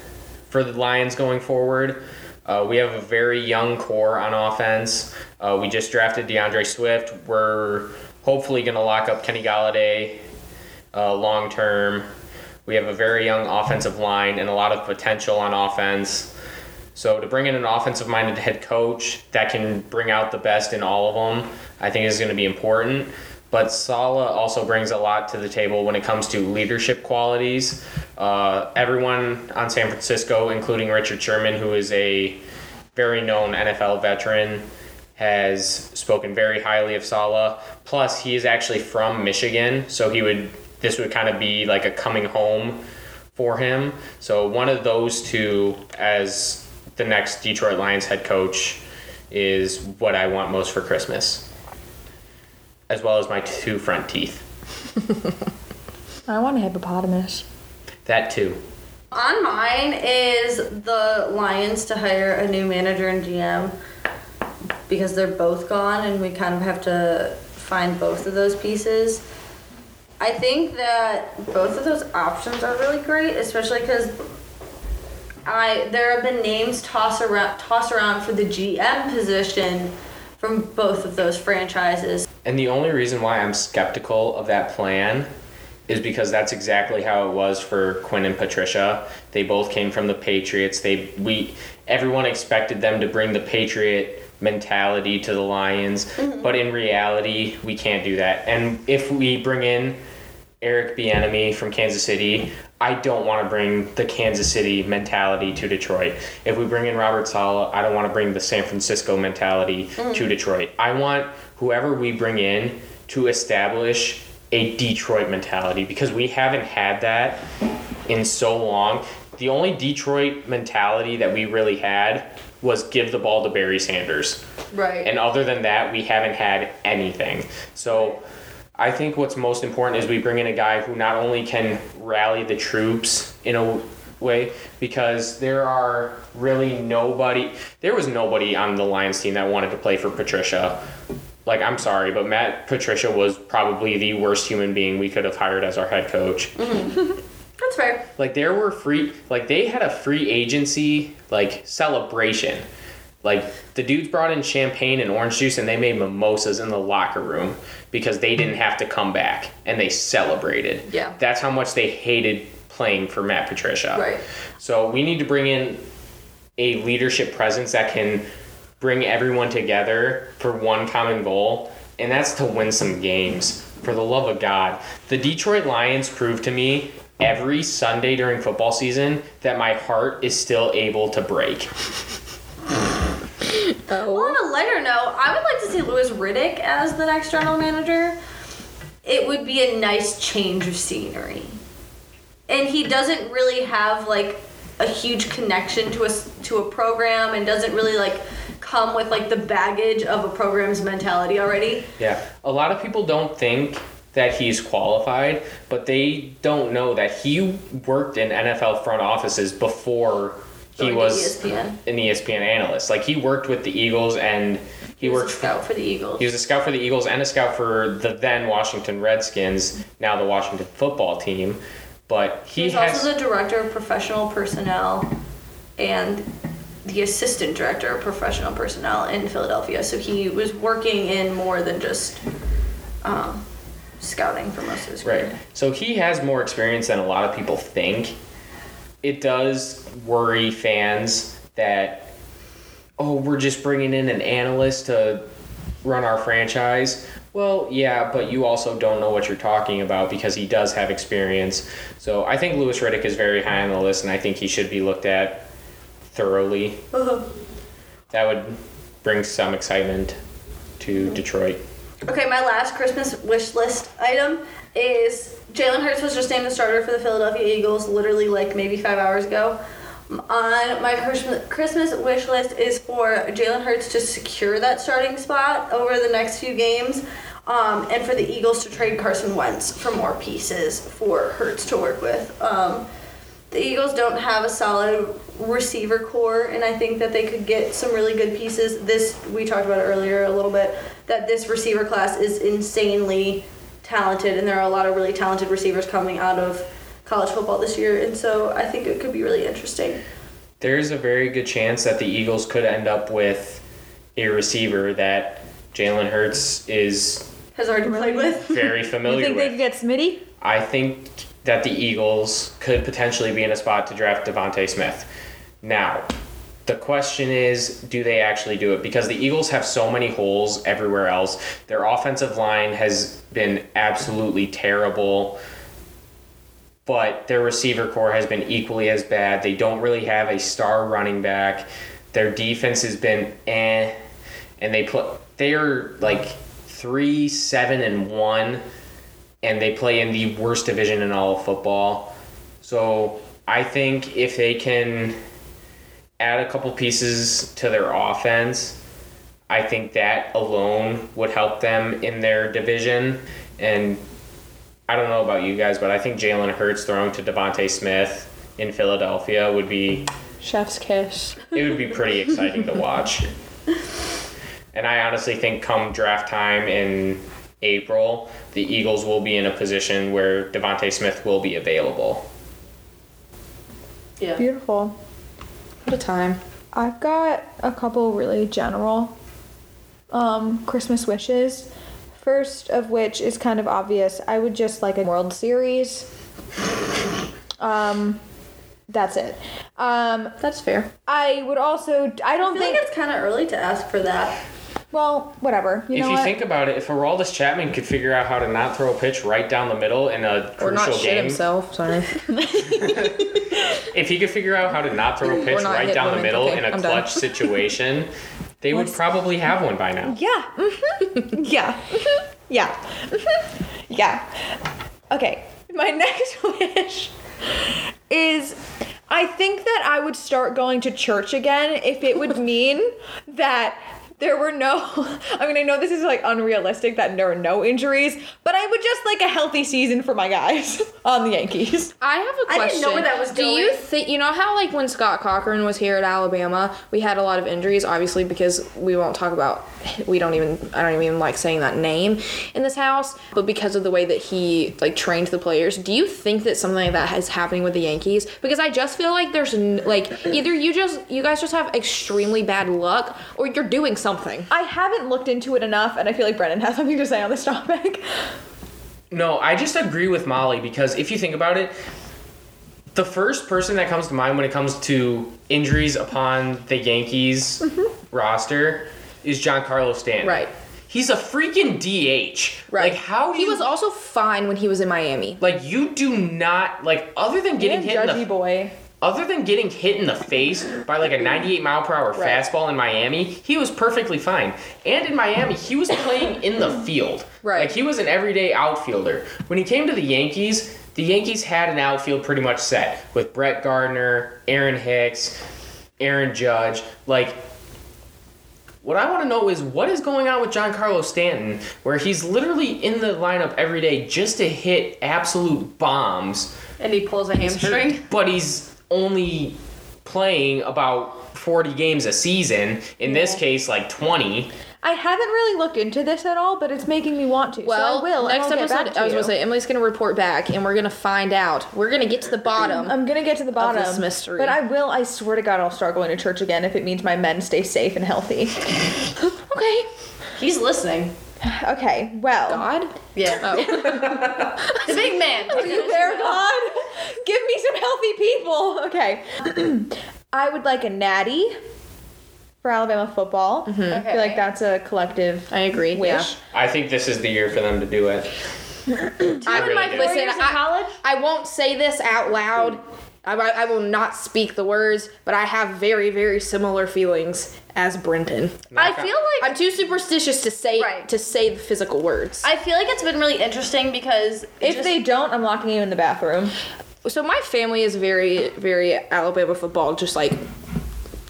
for the Lions going forward. Uh, we have a very young core on offense. Uh, we just drafted D'Andre Swift. We're hopefully going to lock up Kenny Golladay uh, long term. We have a very young offensive line and a lot of potential on offense. So to bring in an offensive minded head coach that can bring out the best in all of them, I think is going to be important. But Saleh also brings a lot to the table when it comes to leadership qualities. Uh, everyone on San Francisco, including Richard Sherman, who is a very known NFL veteran, has spoken very highly of Saleh. Plus, he is actually from Michigan, so he would this would kind of be like a coming home for him. So one of those two as the next Detroit Lions head coach is what I want most for Christmas. As well as my two front teeth. I want a hippopotamus. That too. On mine is the Lions to hire a new manager and GM because they're both gone and we kind of have to find both of those pieces. I think that both of those options are really great, especially because I there have been names tossed around tossed around for the GM position from both of those franchises. And the only reason why I'm skeptical of that plan is because that's exactly how it was for Quinn and Patricia. They both came from the Patriots. They we everyone expected them to bring the Patriot mentality to the Lions, mm-hmm. but in reality, we can't do that. And if we bring in Eric Bieniemy from Kansas City, I don't want to bring the Kansas City mentality to Detroit. If we bring in Robert Sala, I don't want to bring the San Francisco mentality to mm-hmm. Detroit. I want whoever we bring in to establish a Detroit mentality because we haven't had that in so long. The only Detroit mentality that we really had was give the ball to Barry Sanders. Right. And other than that, we haven't had anything. So I think what's most important is we bring in a guy who not only can rally the troops in a way, because there are really nobody, there was nobody on the Lions team that wanted to play for Patricia. Like, I'm sorry, but Matt Patricia was probably the worst human being we could have hired as our head coach. Mm-hmm. That's fair. Like there were free like they had a free agency like celebration. Like the dudes brought in champagne and orange juice and they made mimosas in the locker room because they didn't have to come back and they celebrated. Yeah. That's how much they hated playing for Matt Patricia. Right. So we need to bring in a leadership presence that can bring everyone together for one common goal, and that's to win some games. For the love of God, the Detroit Lions proved to me every Sunday during football season that my heart is still able to break. Well, on a lighter note, I would like to see Louis Riddick as the next general manager. It would be a nice change of scenery. And he doesn't really have like a huge connection to a s- to a program and doesn't really like come with like the baggage of a program's mentality already. Yeah, a lot of people don't think that he's qualified, but they don't know that he worked in NFL front offices before he Going was ESPN. an ESPN analyst. Like he worked with the Eagles and he, He was worked a scout for the Eagles. He was a scout for the Eagles and a scout for the then Washington Redskins, now the Washington football team. But he, He's has also the director of professional personnel and the assistant director of professional personnel in Philadelphia. So he was working in more than just um, scouting for most of his career. right. So he has more experience than a lot of people think. It does worry fans that oh, we're just bringing in an analyst to run our franchise. Well, yeah, but you also don't know what you're talking about because he does have experience. So I think Louis Riddick is very high on the list, and I think he should be looked at thoroughly. Uh-huh. That would bring some excitement to Detroit. Okay, my last Christmas wish list item is Jalen Hurts was just named the starter for the Philadelphia Eagles literally like maybe five hours ago. On my Christmas Christmas wish list is for Jalen Hurts to secure that starting spot over the next few games, um, and for the Eagles to trade Carson Wentz for more pieces for Hurts to work with. Um, the Eagles don't have a solid receiver core, and I think that they could get some really good pieces. This we talked about earlier a little bit that this receiver class is insanely talented, and there are a lot of really talented receivers coming out of college football this year, and so I think it could be really interesting. There's a very good chance that the Eagles could end up with a receiver that Jalen Hurts is Has already played with. very familiar. You familiar think they could get Smitty? I think that the Eagles could potentially be in a spot to draft DeVonta Smith. Now, the question is, do they actually do it? Because the Eagles have so many holes everywhere else. Their offensive line has been absolutely terrible, but their receiver core has been equally as bad. They don't really have a star running back. Their defense has been eh, and they put they are like three, seven, and one and they play in the worst division in all of football. So I think if they can add a couple pieces to their offense, I think that alone would help them in their division. And I don't know about you guys, but I think Jalen Hurts throwing to DeVonta Smith in Philadelphia would be Chef's kiss. it would be pretty exciting to watch. And I honestly think come draft time in April, the Eagles will be in a position where DeVonta Smith will be available. Yeah. Beautiful. What a time. I've got a couple really general um, Christmas wishes. First of which is kind of obvious. I would just like a World Series. Um, that's it. Um, That's fair. I would also. I I don't feel like think. it's kind of early to ask for that. Well, whatever. You if know you what? think about it, if Aroldis Chapman could figure out how to not throw a pitch right down the middle in a Or not shit game, himself. Sorry. if he could figure out how to not throw a pitch right hit down the middle Okay, in a I'm done. clutch situation, they would probably have one by now. Yeah. mhm, yeah. mhm, Yeah. mhm, Yeah. Okay. My next wish is I think that I would start going to church again if it would mean that there were no I mean I know this is like unrealistic that there are no injuries, but I would just like a healthy season for my guys on the Yankees. I have a question. I didn't know where that was Do you think you know how like when Scott Cochran was here at Alabama, we had a lot of injuries, obviously because we won't talk about we don't even I don't even like saying that name in this house, but because of the way that he like trained the players, do you think that something like that is happening with the Yankees? Because I just feel like there's n- like either you just you guys just have extremely bad luck or you're doing something. I haven't looked into it enough and I feel like Brennan has something to say on this topic. No, I just agree with Molly because if you think about it, the first person that comes to mind when it comes to injuries upon the Yankees mm-hmm. roster is Giancarlo Stanton. Right. He's a freaking DH. Right. Like how he you, was also fine when he was in Miami. like you do not like other than getting And hit in Judgy the boy. Other than getting hit in the face by like a 98 mile per hour Right. fastball in Miami, he was perfectly fine. And in Miami, he was playing in the field. Right. Like he was an everyday outfielder. When he came to the Yankees, the Yankees had an outfield pretty much set with Brett Gardner, Aaron Hicks, Aaron Judge. Like, what I want to know is what is going on with Giancarlo Stanton, where he's literally in the lineup every day just to hit absolute bombs And he pulls a hamstring. but he's only playing about 40 games a season. In this case, like 20. I haven't really looked into this at all, but it's making me want to. Well, so I will. and next I'll get back episode, to I was gonna say Emily's gonna report back, and we're gonna find out. We're gonna get to the bottom. I'm gonna get to the bottom. Of this mystery. But I will. I swear to God, I'll start going to church again if it means my men stay safe and healthy. okay. He's listening. okay. Well. God. Yeah. Oh. The big man. Are you there, God? Give me some healthy people. Okay. I would like a natty for Alabama football. Mm-hmm. I feel like that's a collective I agree. wish. I think this is the year for them to do it. Yeah. I really like, do. listen, in I, college? I won't say this out loud. I, I will not speak the words, but I have very, very similar feelings as Brenton. I feel like I'm too superstitious to say Right. to say the physical words. I feel like it's been really interesting because it If just- they don't, I'm locking you in the bathroom. so my family is very, very Alabama football, just like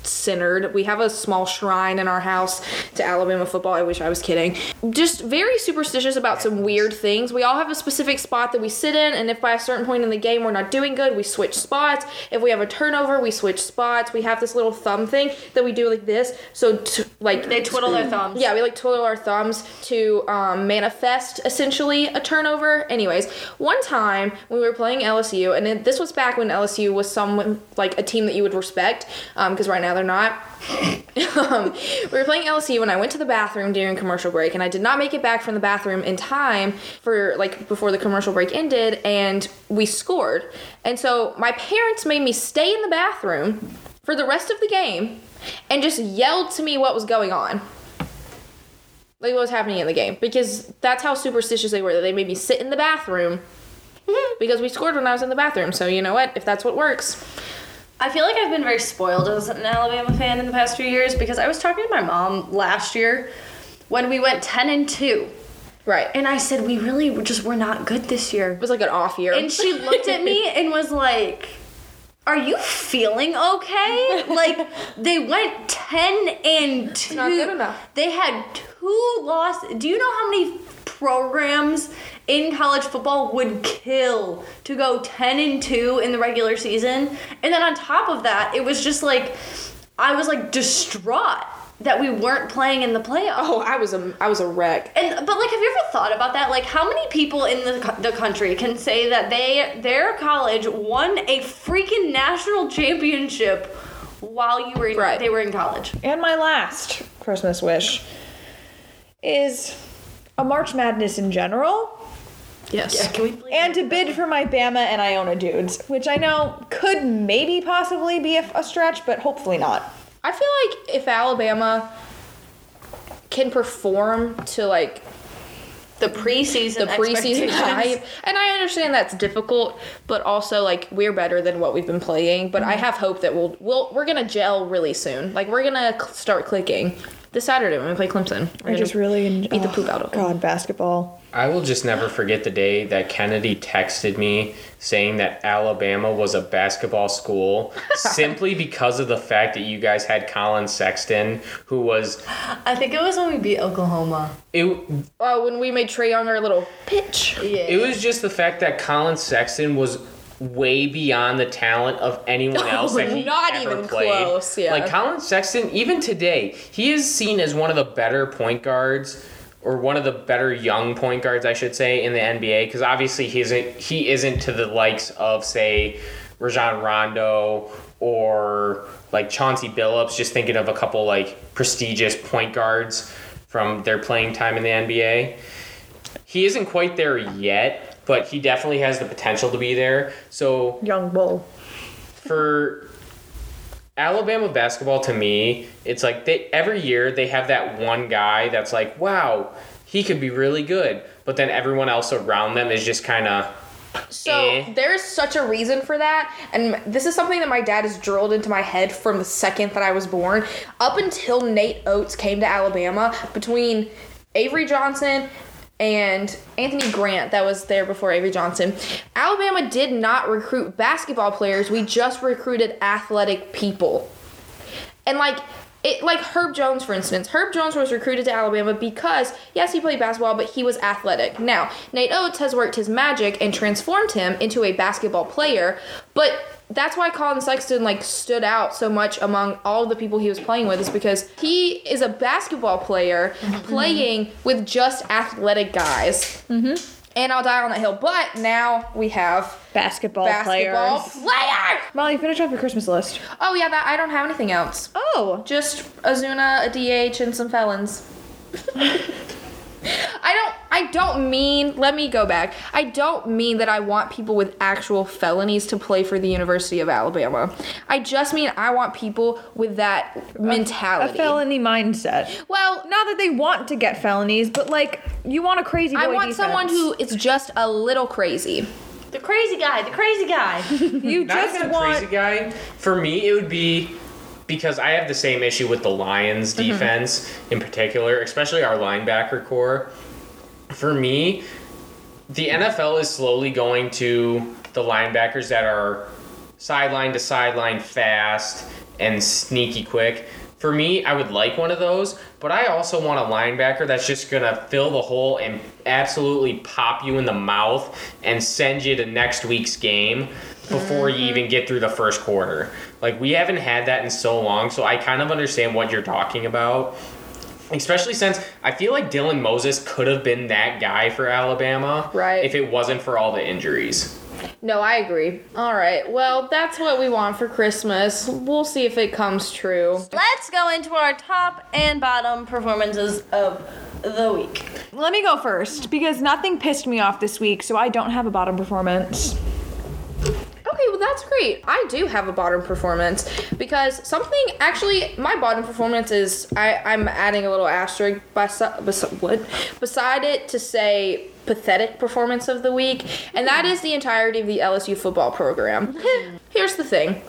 centered. We have a small shrine in our house to Alabama football. I wish I was kidding. Just very superstitious about some weird things. We all have a specific spot that we sit in, and if by a certain point in the game we're not doing good, we switch spots. If we have a turnover, we switch spots. We have this little thumb thing that we do like this. So to, like they twiddle their thumbs. yeah, we like twiddle our thumbs to um, manifest essentially a turnover. Anyways, one time when we were playing LSU, and it, this was back when LSU was someone like a team that you would respect, because right now they're not. um, we were playing LSU, when I went to the bathroom during commercial break, and I did not make it back from the bathroom in time for like before the commercial break ended, and we scored. And so my parents made me stay in the bathroom for the rest of the game and just yelled to me what was going on like what was happening in the game because that's how superstitious they were that they made me sit in the bathroom because we scored when I was in the bathroom. So you know what? If that's what works, I feel like I've been very spoiled as an Alabama fan in the past few years because I was talking to my mom last year when we went 10 and 2. right? And I said, we really just were not good this year. It was like an off year. And she looked at me and was like, Are you feeling okay? like, they went 10 and 2. not good enough. They had two losses. Do you know how many programs in college football would kill to go 10 and 2 in the regular season. And then on top of that, it was just like I was like distraught that we weren't playing in the playoffs. Oh, I was a I was a wreck. And but like, have you ever thought about that? Like, how many people in the the country can say that they their college won a freaking national championship while you were in, Right. they were in college? And my last Christmas wish is a March Madness in general. Yes. can we please? And to bid for my Bama and Iona dudes, which I know could maybe possibly be a, a stretch, but hopefully not. I feel like if Alabama can perform to like the preseason the preseason hype, and I understand that's difficult, but also like we're better than what we've been playing. But I mm-hmm. have hope that we'll we'll we're gonna gel really soon. Like we're gonna cl- start clicking this Saturday when we play Clemson. We're I just really en- beat the oh, poop out of them. God, basketball. I will just never forget the day that Kennedy texted me saying that Alabama was a basketball school simply because of the fact that you guys had Collin Sexton, who was I think it was when we beat Oklahoma. it. Oh, when we made Trae Young our little pitch. Yeah. It was just the fact that Collin Sexton was way beyond the talent of anyone oh, else that he Not ever even played. close, yeah. Like Collin Sexton, even today, he is seen as one of the better point guards, or one of the better young point guards, I should say, in the NBA. Because obviously he isn't he isn't to the likes of say Rajon Rondo or like Chauncey Billups. Just thinking of a couple like prestigious point guards from their playing time in the NBA he isn't quite there yet, but he definitely has the potential to be there. So Young bull. for Alabama basketball, to me, it's like they every year they have that one guy that's like, wow, he could be really good, but then everyone else around them is just kind of So Eh. there's such a reason for that, and this is something that my dad has drilled into my head from the second that I was born. Up until Nate Oats came to Alabama, between Avery Johnson and Anthony Grant, that was there before Avery Johnson, Alabama did not recruit basketball players. We just recruited athletic people. And like it like Herb Jones for instance. Herb Jones was recruited to Alabama because yes, he played basketball, but he was athletic. Now, Nate Oats has worked his magic and transformed him into a basketball player, but that's why Collin Sexton like stood out so much among all the people he was playing with is because he is a basketball player playing with just athletic guys. Mm-hmm. And I'll die on that hill. But now we have Basketball, basketball players. player. Molly, finish off your Christmas list. Oh yeah, that I don't have anything else. Oh. Just Ozuna, a DH, and some felons. I don't I don't mean let me go back. I don't mean that I want people with actual felonies to play for the University of Alabama. I just mean I want people with that mentality. A mentality. felony mindset. well, Not that they want to get felonies, but like you want a crazy boy I want defense. someone who is just a little crazy. the crazy guy, the crazy guy. you not just even a want crazy guy. For me, it would be because I have the same issue with the Lions Mm-hmm. defense in particular, especially our linebacker core. For me, the NFL is slowly going to the linebackers that are sideline to sideline fast and sneaky quick. For me, I would like one of those, but I also want a linebacker that's just gonna fill the hole and absolutely pop you in the mouth and send you to next week's game before you even get through the first quarter. Like we haven't had that in so long, so I kind of understand what you're talking about. Especially since I feel like Dylan Moses could have been that guy for Alabama, Right. If it wasn't for all the injuries. No, I agree. All right. Well, that's what we want for Christmas. We'll see if it comes true. Let's go into our top and bottom performances of the week. Let me go first because nothing pissed me off this week, so I don't have a bottom performance. Well that's great. I do have a bottom performance because something actually my bottom performance is I I'm adding a little asterisk what beside it to say pathetic performance of the week, and that is the entirety of the LSU football program. Here's the thing.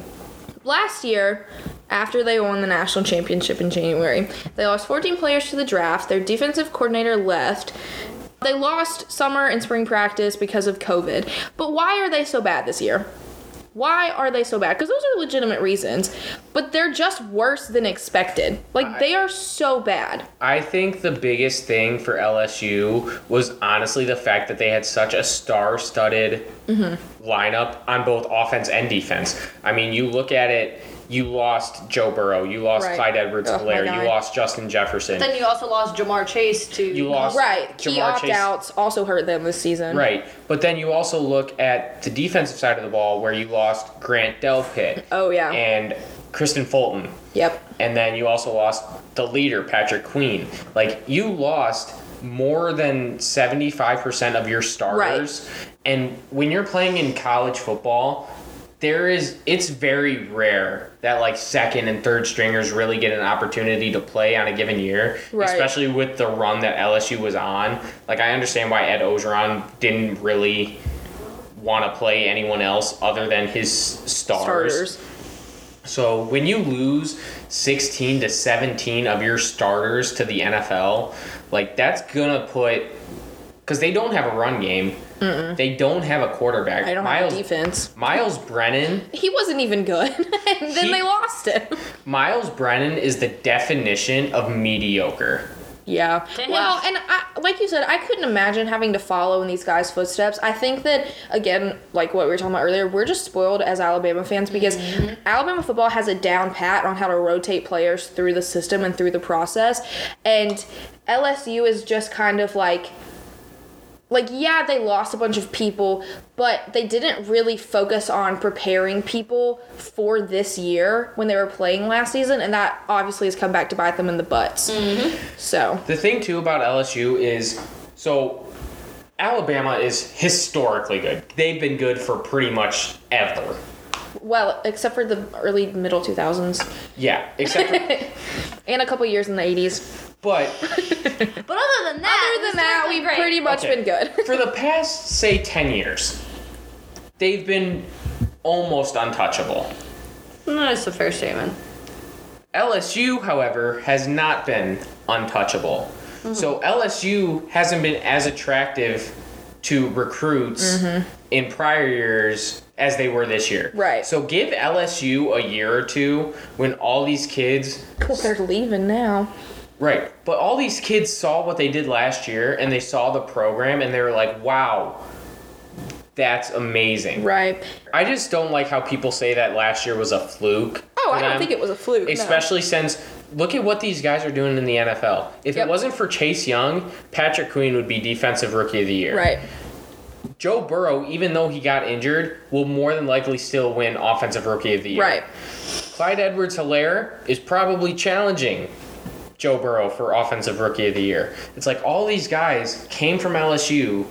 Last year, after they won the national championship in January, they lost 14 players to the draft. Their defensive coordinator left. They lost summer and spring practice because of COVID. But why are they so bad this year? Why are they so bad? Because those are legitimate reasons, but they're just worse than expected. Like they are so bad. I think the biggest thing for LSU was honestly the fact that they had such a star-studded mm-hmm. lineup on both offense and defense. I mean, you look at it. You lost Joe Burrow. You lost Right. Clyde edwards Ugh, my Helaire guy. You lost Justin Jefferson. Then you also lost Ja'Marr Chase to. You lost Right. Key Ja'Marr opt Chase. outs also hurt them this season. Right. But then you also look at the defensive side of the ball where you lost Grant Delpit Oh yeah. and Kristian Fulton. yep. And then you also lost the leader, Patrick Queen. Like, you lost more than 75% of your starters. And when you're playing in college football, there is, it's very rare that like second and third stringers really get an opportunity to play on a given year, Right. especially with the run that LSU was on. Like, I understand why Ed Orgeron didn't really want to play anyone else other than his Starters. so when you lose 16 to 17 of your starters to the NFL, like that's gonna put because they don't have a run game. They don't have a quarterback. I don't Myles, have defense. Myles Brennan. He wasn't even good, and then He- they lost him. Myles Brennan is the definition of mediocre. Yeah. Well, and I, like you said, I couldn't imagine having to follow in these guys' footsteps. I think that again, like what we were talking about earlier, we're just spoiled as Alabama fans because mm-hmm. Alabama football has a down pat on how to rotate players through the system and through the process, and LSU is just kind of like like yeah they lost a bunch of people but they didn't really focus on preparing people for this year when they were playing last season and that obviously has come back to bite them in the butts. Mm-hmm. So. The thing too about LSU is so Alabama is historically good. They've been good for pretty much ever. well except for the early middle 2000s Yeah, except for, and a couple years in the 80s but But other than that, other than that we've great. pretty much Okay. been good for the past say 10 years they've been almost untouchable That's a fair statement. lsu however has not been untouchable mm-hmm. so lsu hasn't been as attractive to recruits mm-hmm. in prior years as they were this year Right. so give lsu a year or two when all these kids well they're leaving now Right. But all these kids saw what they did last year and they saw the program and they were like, wow, that's amazing. right I just don't like how people say that last year was a fluke. oh i don't them, think it was a fluke no. Especially since look at what these guys are doing in the NFL. If Yep. it wasn't for Chase Young, Patrick Queen would be defensive rookie of the year. right Joe Burrow, even though he got injured, will more than likely still win offensive rookie of the year. right Clyde Edwards Helaire is probably challenging Joe Burrow for Offensive Rookie of the Year. It's like all these guys came from LSU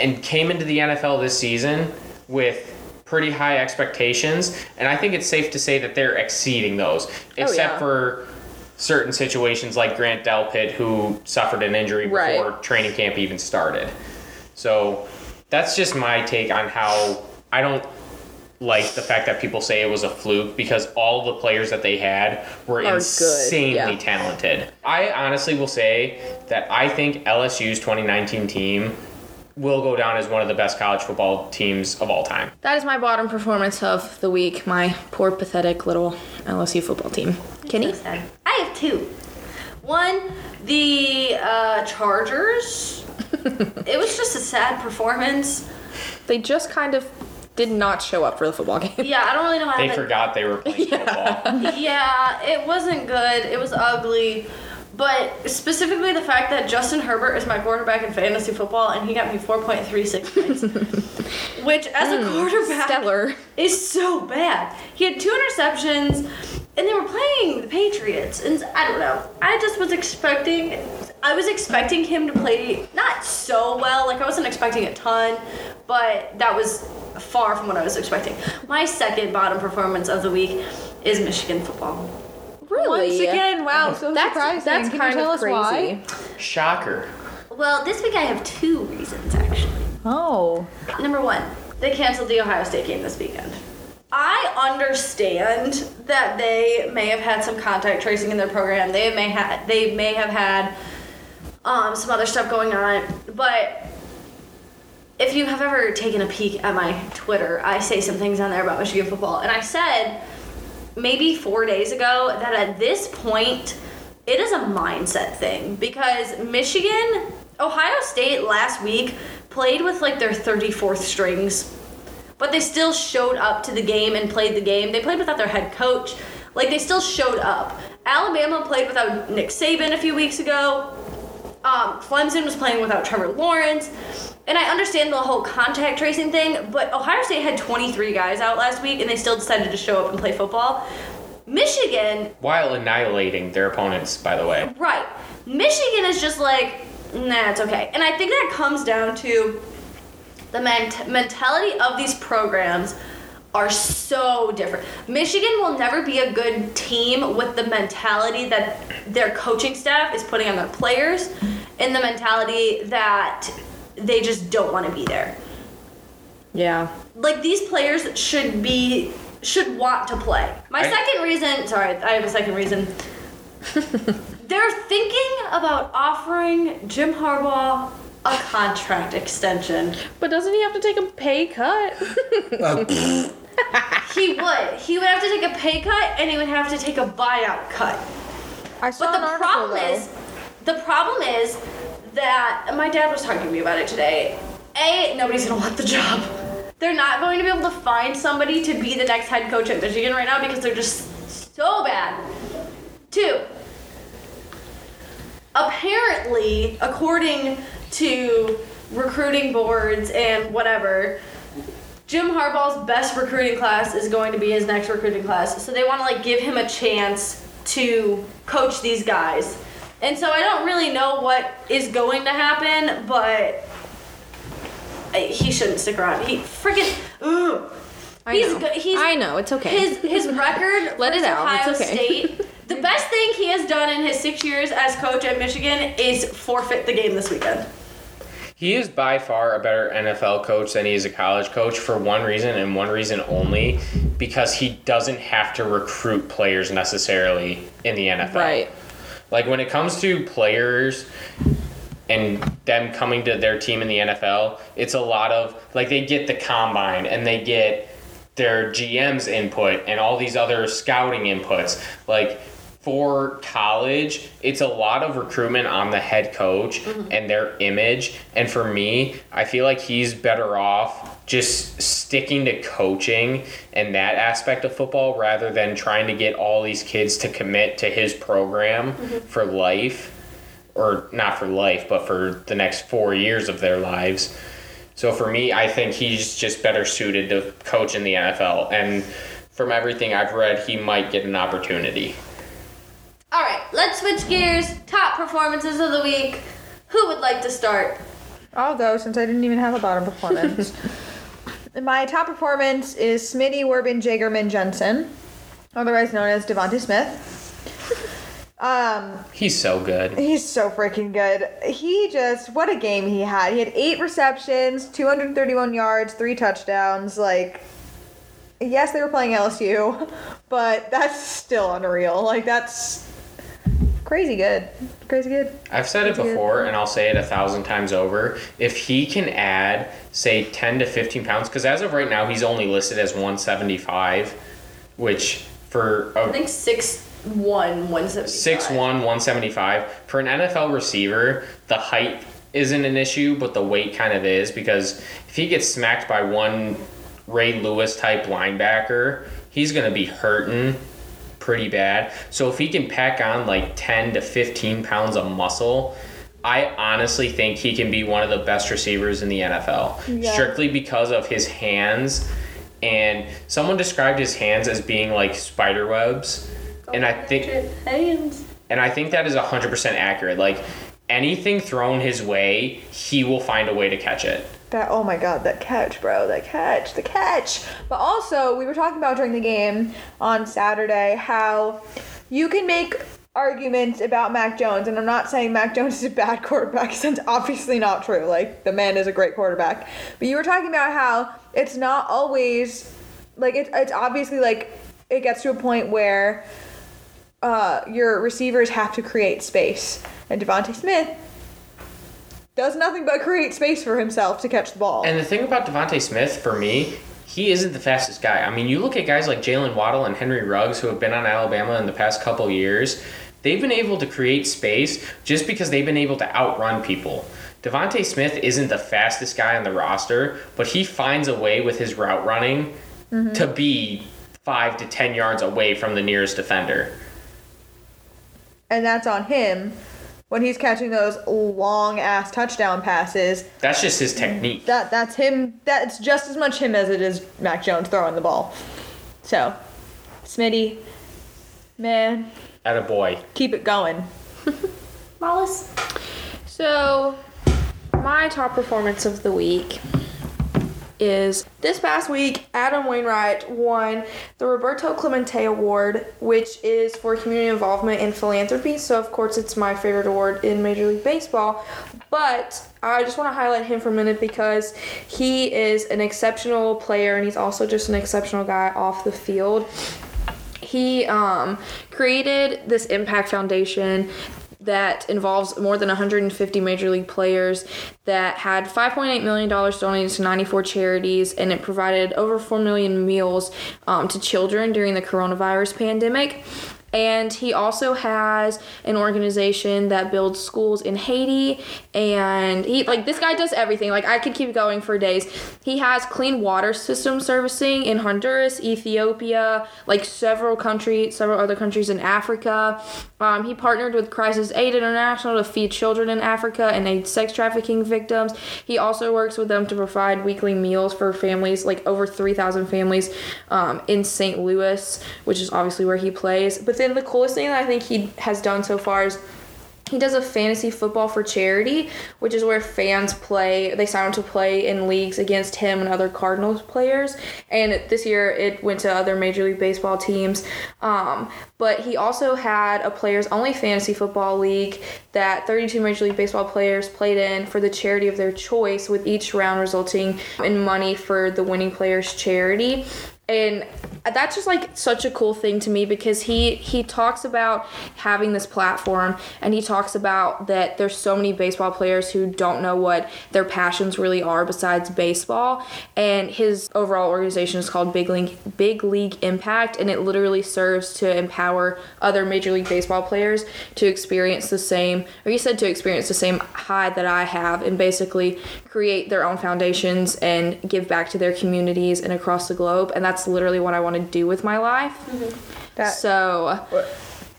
and came into the NFL this season with pretty high expectations, and I think it's safe to say that they're exceeding those, oh, except yeah. for certain situations like Grant Delpit, who suffered an injury before Right. training camp even started. So that's just my take on how I don't like the fact that people say it was a fluke because all the players that they had were good, insanely yeah. talented. I honestly will say that I think LSU's 2019 team will go down as one of the best college football teams of all time. That is my bottom performance of the week. My poor, pathetic little LSU football team. Kenny? So. I have two. One, the uh, Chargers. it was just a sad performance. They just kind of did not show up for the football game. Yeah, I don't really know how They to. forgot they were playing football. Yeah, it wasn't good. It was ugly. But specifically the fact that Justin Herbert is my quarterback in fantasy football and he got me 4.36 points. Which, as a hmm, quarterback, Stellar. is so bad. He had two interceptions and they were playing the Patriots. And I don't know. I just was expecting. I was expecting him to play not so well. Like, I wasn't expecting a ton, but that was far from what I was expecting. My second bottom performance of the week is Michigan football. Really? Once again, wow, so That's, surprising. that's Can kind you tell of us crazy. why? Shocker. Well, this week I have two reasons actually. Oh. Number one, they canceled the Ohio State game this weekend. I understand that they may have had some contact tracing in their program. They may have they may have had um, some other stuff going on, but if you have ever taken a peek at my Twitter, I say some things on there about Michigan football. And I said maybe four days ago that at this point, it is a mindset thing because Michigan, Ohio State last week played with like their 34th strings, but they still showed up to the game and played the game. They played without their head coach. Like they still showed up. Alabama played without Nick Saban a few weeks ago. Um, Clemson was playing without Trevor Lawrence. And I understand the whole contact tracing thing, but Ohio State had 23 guys out last week and they still decided to show up and play football. Michigan, While annihilating their opponents, by the way. right. Michigan is just like, nah, it's okay. And I think that comes down to the ment- mentality of these programs are so different. Michigan will never be a good team with the mentality that their coaching staff is putting on their players and the mentality that they just don't want to be there. Yeah. Like these players should be should want to play. My I- second reason, sorry, I have a second reason. They're thinking about offering Jim Harbaugh a contract extension. But doesn't he have to take a pay cut? Uh, he would. He would have to take a pay cut and he would have to take a buyout cut. I saw But an the article, problem though. is, the problem is that my dad was talking to me about it today. A, nobody's gonna want the job. They're not going to be able to find somebody to be the next head coach at Michigan right now because they're just so bad. Two, apparently, according to recruiting boards and whatever, Jim Harbaugh's best recruiting class is going to be his next recruiting class. So they want to like give him a chance to coach these guys. And so I don't really know what is going to happen, but he shouldn't stick around. He freaking ugh. I He's know. go- he's- I know. It's okay. His his record Let it out, Ohio it's okay. State. The best thing he has done in his six years as coach at Michigan is forfeit the game this weekend. He is by far a better NFL coach than he is a college coach for one reason and one reason only because he doesn't have to recruit players necessarily in the NFL. right. Like when it comes to players and them coming to their team in the NFL, it's a lot of like they get the combine and they get their GM's input and all these other scouting inputs. Like for college, it's a lot of recruitment on the head coach mm-hmm. and their image. And for me, I feel like he's better off just sticking to coaching and that aspect of football rather than trying to get all these kids to commit to his program mm-hmm. for life or not for life, but for the next four years of their lives. So for me, I think he's just better suited to coach in the NFL. And from everything I've read, he might get an opportunity. All right, let's switch gears. Top performances of the week. Who would like to start? I'll go since I didn't even have a bottom performance. My top performance is Smitty Werbin Jagerman Jensen, otherwise known as DeVonta Smith. Um, He's so good. he's so freaking good. He just what a game he had. He had eight receptions, 231 yards, three touchdowns. Like, yes, they were playing LSU, but that's still unreal. Like that's crazy good. Crazy good. I've said it That's good. before, and I'll say it a thousand times over. If he can add, say, 10 to 15 pounds, because as of right now, he's only listed as 175, which for a I think six one one seventy. Six one, one seventy five. For an NFL receiver, the height isn't an issue, but the weight kind of is because if he gets smacked by one Ray Lewis type linebacker, he's gonna be hurting pretty bad. So if he can pack on like ten to fifteen pounds of muscle, I honestly think he can be one of the best receivers in the NFL. Yeah. Strictly because of his hands. And someone described his hands as being like spider webs. And I think hands. and I think that is 100% accurate. Like anything thrown his way, he will find a way to catch it. That oh my god, that catch, bro, that catch, the catch. But also, we were talking about during the game on Saturday how you can make arguments about Mac Jones, and I'm not saying Mac Jones is a bad quarterback, That's obviously not true. Like the man is a great quarterback. But you were talking about how it's not always like it's it's obviously like it gets to a point where uh, your receivers have to create space. And DeVonta Smith does nothing but create space for himself to catch the ball. And the thing about DeVonta Smith for me, he isn't the fastest guy. I mean, you look at guys like Jaylen Waddle and Henry Ruggs who have been on Alabama in the past couple years. They've been able to create space just because they've been able to outrun people. DeVonta Smith isn't the fastest guy on the roster, but he finds a way with his route running mm-hmm. to be five to ten yards away from the nearest defender. and that's on him when he's catching those long ass touchdown passes. That's just his technique. That that's him. That's just as much him as it is Mac Jones throwing the ball. So, Smitty, man, At a boy. keep it going. Mollis? So, my top performance of the week is this past week, Adam Wainwright won the Roberto Clemente Award, which is for community involvement in philanthropy. So, of course, it's my favorite award in Major League Baseball. But I just want to highlight him for a minute because he is an exceptional player and he's also just an exceptional guy off the field he um, created this impact foundation that involves more than 150 major league players that had 5.8 million dollars donated to 94 charities and it provided over 4 million meals um, to children during the coronavirus pandemic and he also has an organization that builds schools in Haiti. And he like this guy does everything. Like I could keep going for days. He has clean water system servicing in Honduras Ethiopia like several countries several other countries in Africa. Um, he partnered with Crisis Aid International to feed children in Africa and aid sex trafficking victims. He also works with them to provide weekly meals for families like over 3,000 families um, in St. Louis which is obviously where he plays. But then the coolest thing that I think he has done so far is he does a fantasy football for charity, which is where fans play. They sign up to play in leagues against him and other Cardinals players. And this year it went to other Major League Baseball teams. Um, but he also had a players only fantasy football league that 32 Major League Baseball players played in for the charity of their choice, with each round resulting in money for the winning player's charity and that's just like such a cool thing to me because he he talks about having this platform and he talks about that there's so many baseball players who don't know what their passions really are besides baseball. And his overall organization is called Big League Big League Impact and it literally serves to empower other major league baseball players to experience the same or he said to experience the same high that I have and basically create their own foundations and give back to their communities and across the globe. And that's literally what I want to do with my life. That So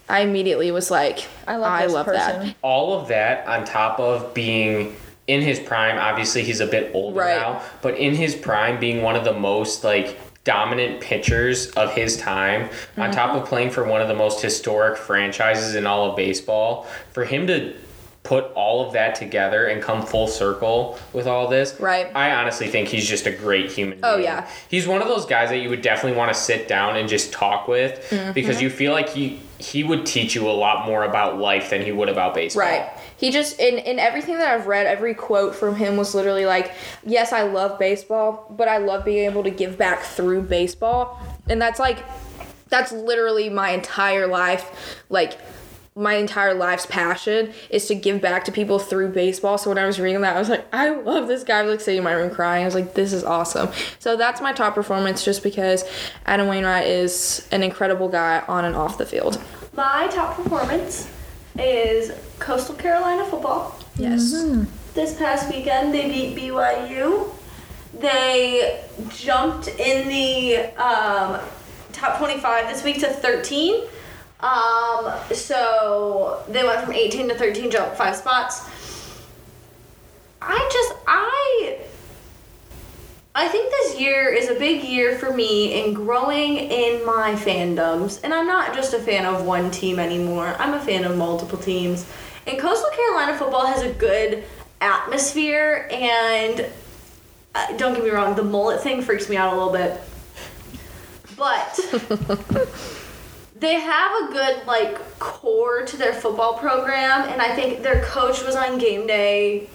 I immediately was like, I love this love that. all of that on top of being in his prime obviously he's a bit older Right. now but in his prime being one of the most like dominant pitchers of his time on top Mm-hmm. of playing for one of the most historic franchises in all of baseball for him to put all of that together and come full circle with all this Right. i honestly think he's just a great human Oh, being. yeah. he's one of those guys that you would definitely want to sit down and just talk with Mm-hmm. because you feel like he he would teach you a lot more about life than he would about baseball Right. He just in in everything that I've read, every quote from him was literally like, "Yes, I love baseball, but I love being able to give back through baseball." And that's like that's literally my entire life like my entire life's passion is to give back to people through baseball. So when I was reading that, I was like, I love this guy. I was like sitting in my room crying. I was like, this is awesome. So that's my top performance just because Adam Wainwright is an incredible guy on and off the field. My top performance is Coastal Carolina football. Yes. This past weekend, they beat BYU. They jumped in the um, top 25 this week to 13. Um, so they went from 18 to 13, jumped five spots. I just, I. I think this year is a big year for me in growing in my fandoms. And I'm not just a fan of one team anymore, I'm a fan of multiple teams. And Coastal Carolina football has a good atmosphere, and uh, don't get me wrong, the mullet thing freaks me out a little bit. But they have a good like core to their football program, and I think their coach was on game day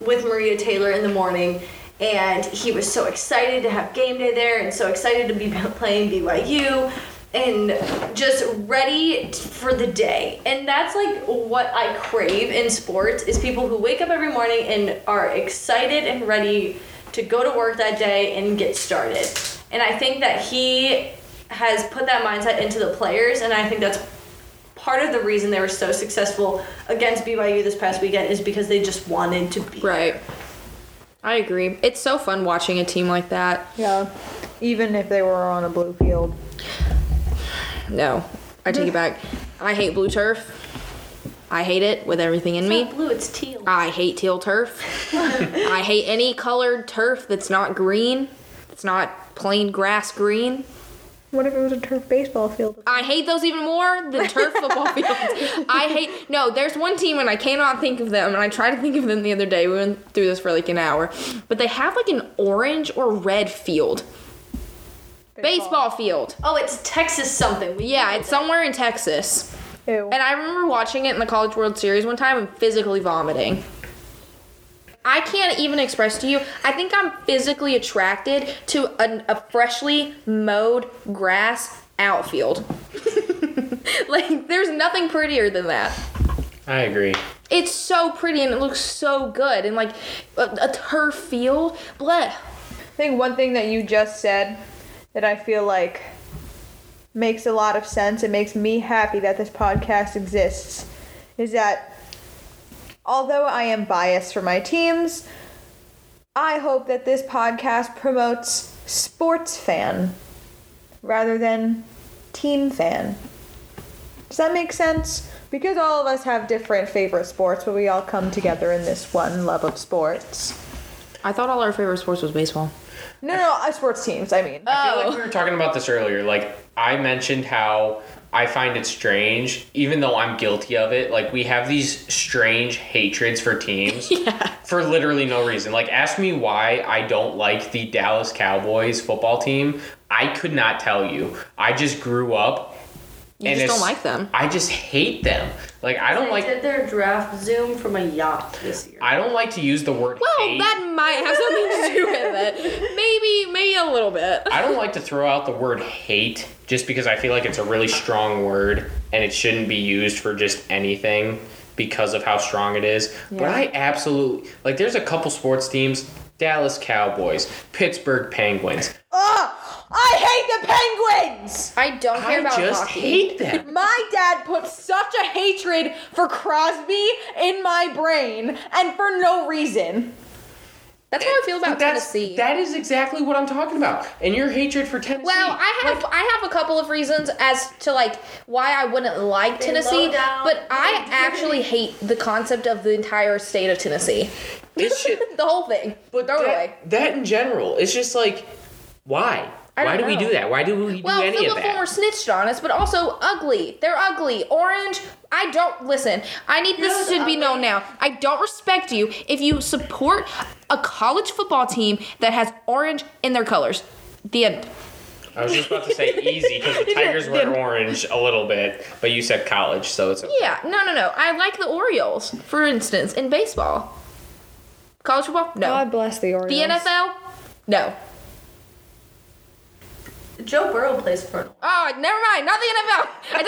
with Maria Taylor in the morning, and he was so excited to have game day there, and so excited to be playing BYU. and just ready for the day. And that's like what I crave in sports is people who wake up every morning and are excited and ready to go to work that day and get started. And I think that he has put that mindset into the players and I think that's part of the reason they were so successful against BYU this past weekend is because they just wanted to be Right. I agree. It's so fun watching a team like that. Yeah. Even if they were on a blue field. No, I take it back. I hate blue turf. I hate it with everything in It's me. not blue, it's teal. I hate teal turf. I hate any colored turf that's not green. It's not plain grass green. What if it was a turf baseball field? I hate those even more than turf football fields. I hate no. There's one team and I cannot think of them, and I tried to think of them the other day. We went through this for like an hour, but they have like an orange or red field, baseball field. Oh, it's Texas something. We Yeah, it's it. somewhere in Texas. Ew. And I remember watching it in the College World Series one time and physically vomiting. I can't even express to you. I think I'm physically attracted to a, a freshly mowed grass outfield. like, there's nothing prettier than that. I agree. It's so pretty and it looks so good. And, like, a, a turf field, bleh. I think one thing that you just said that I feel like makes a lot of sense. It makes me happy that this podcast exists. Is that although I am biased for my teams, I hope that this podcast promotes sports fan rather than team fan. Does that make sense? Because all of us have different favorite sports, but we all come together in this one love of sports. I thought all our favorite sports was baseball. No, no, uh, sports teams. I mean, I feel Oh. like we were talking about this earlier. Like I mentioned how I find it strange, even though I'm guilty of it. Like we have these strange hatreds for teams for literally no reason. Like ask me why I don't like the Dallas Cowboys football team. I could not tell you. I just grew up. You and just don't like them. I just hate them. Like I don't They like. did their draft Zoom from a yacht this year. I don't like to use the word Well, hate. that might have something to do with it. Maybe, maybe a little bit. I don't like to throw out the word hate just because I feel like it's a really strong word and it shouldn't be used for just anything because of how strong it is. But I absolutely like there's a couple sports teams, Dallas Cowboys, Pittsburgh Penguins. Ugh! I hate the Penguins! I don't care about hockey. I about just hockey. hate them. My dad put such a hatred for Crosby in my brain, and for no reason. That's how I feel about That's, Tennessee. That is exactly what I'm talking about. And your hatred for Tennessee. well, I have I have a couple of reasons as to like why I wouldn't like Tennessee, but I actually hate the concept of the entire state of Tennessee. it's just, The whole thing. but Throw it away. that, that in general, it's just like, why? I Why do don't we do that? Why do we do any some of of them that? were snitched on us, but also ugly. They're ugly. Orange. I don't listen. I need this Good, to be known now. I don't respect you if you support a college football team that has orange in their colors. The end. I was just about to say easy because the Tigers were orange a little bit, but you said college, so it's okay. Yeah, no, no, no. I like the Orioles, for instance, in baseball. College football? No. God bless the Orioles. the NFL? No. Joe Burrow plays for Oh, never mind. Not the NFL. I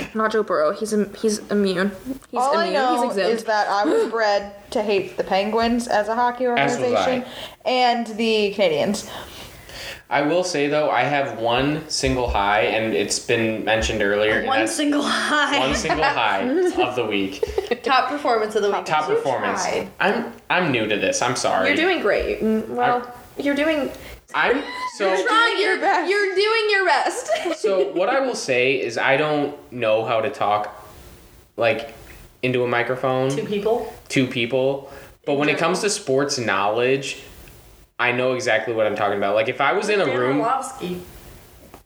take Not Joe Burrow. He's im- he's immune. He's All I know he's exempt. is that I was bred to hate the Penguins as a hockey As was organization and the Canadiens. I will say though, I have one single high, and it's been mentioned earlier. and one that's single high. one single high of the week. top performance of the week. Top performance. tried. I'm I'm new to this. I'm sorry. You're doing great. Mm, Well, you're doing. I'm so. you're Trying your best. You're doing your best. So what I will say is I don't know how to talk like into a microphone Two people. Two people, but when it comes to sports knowledge, I know exactly what I'm talking about. Like if I was in a Dan room Orlovsky.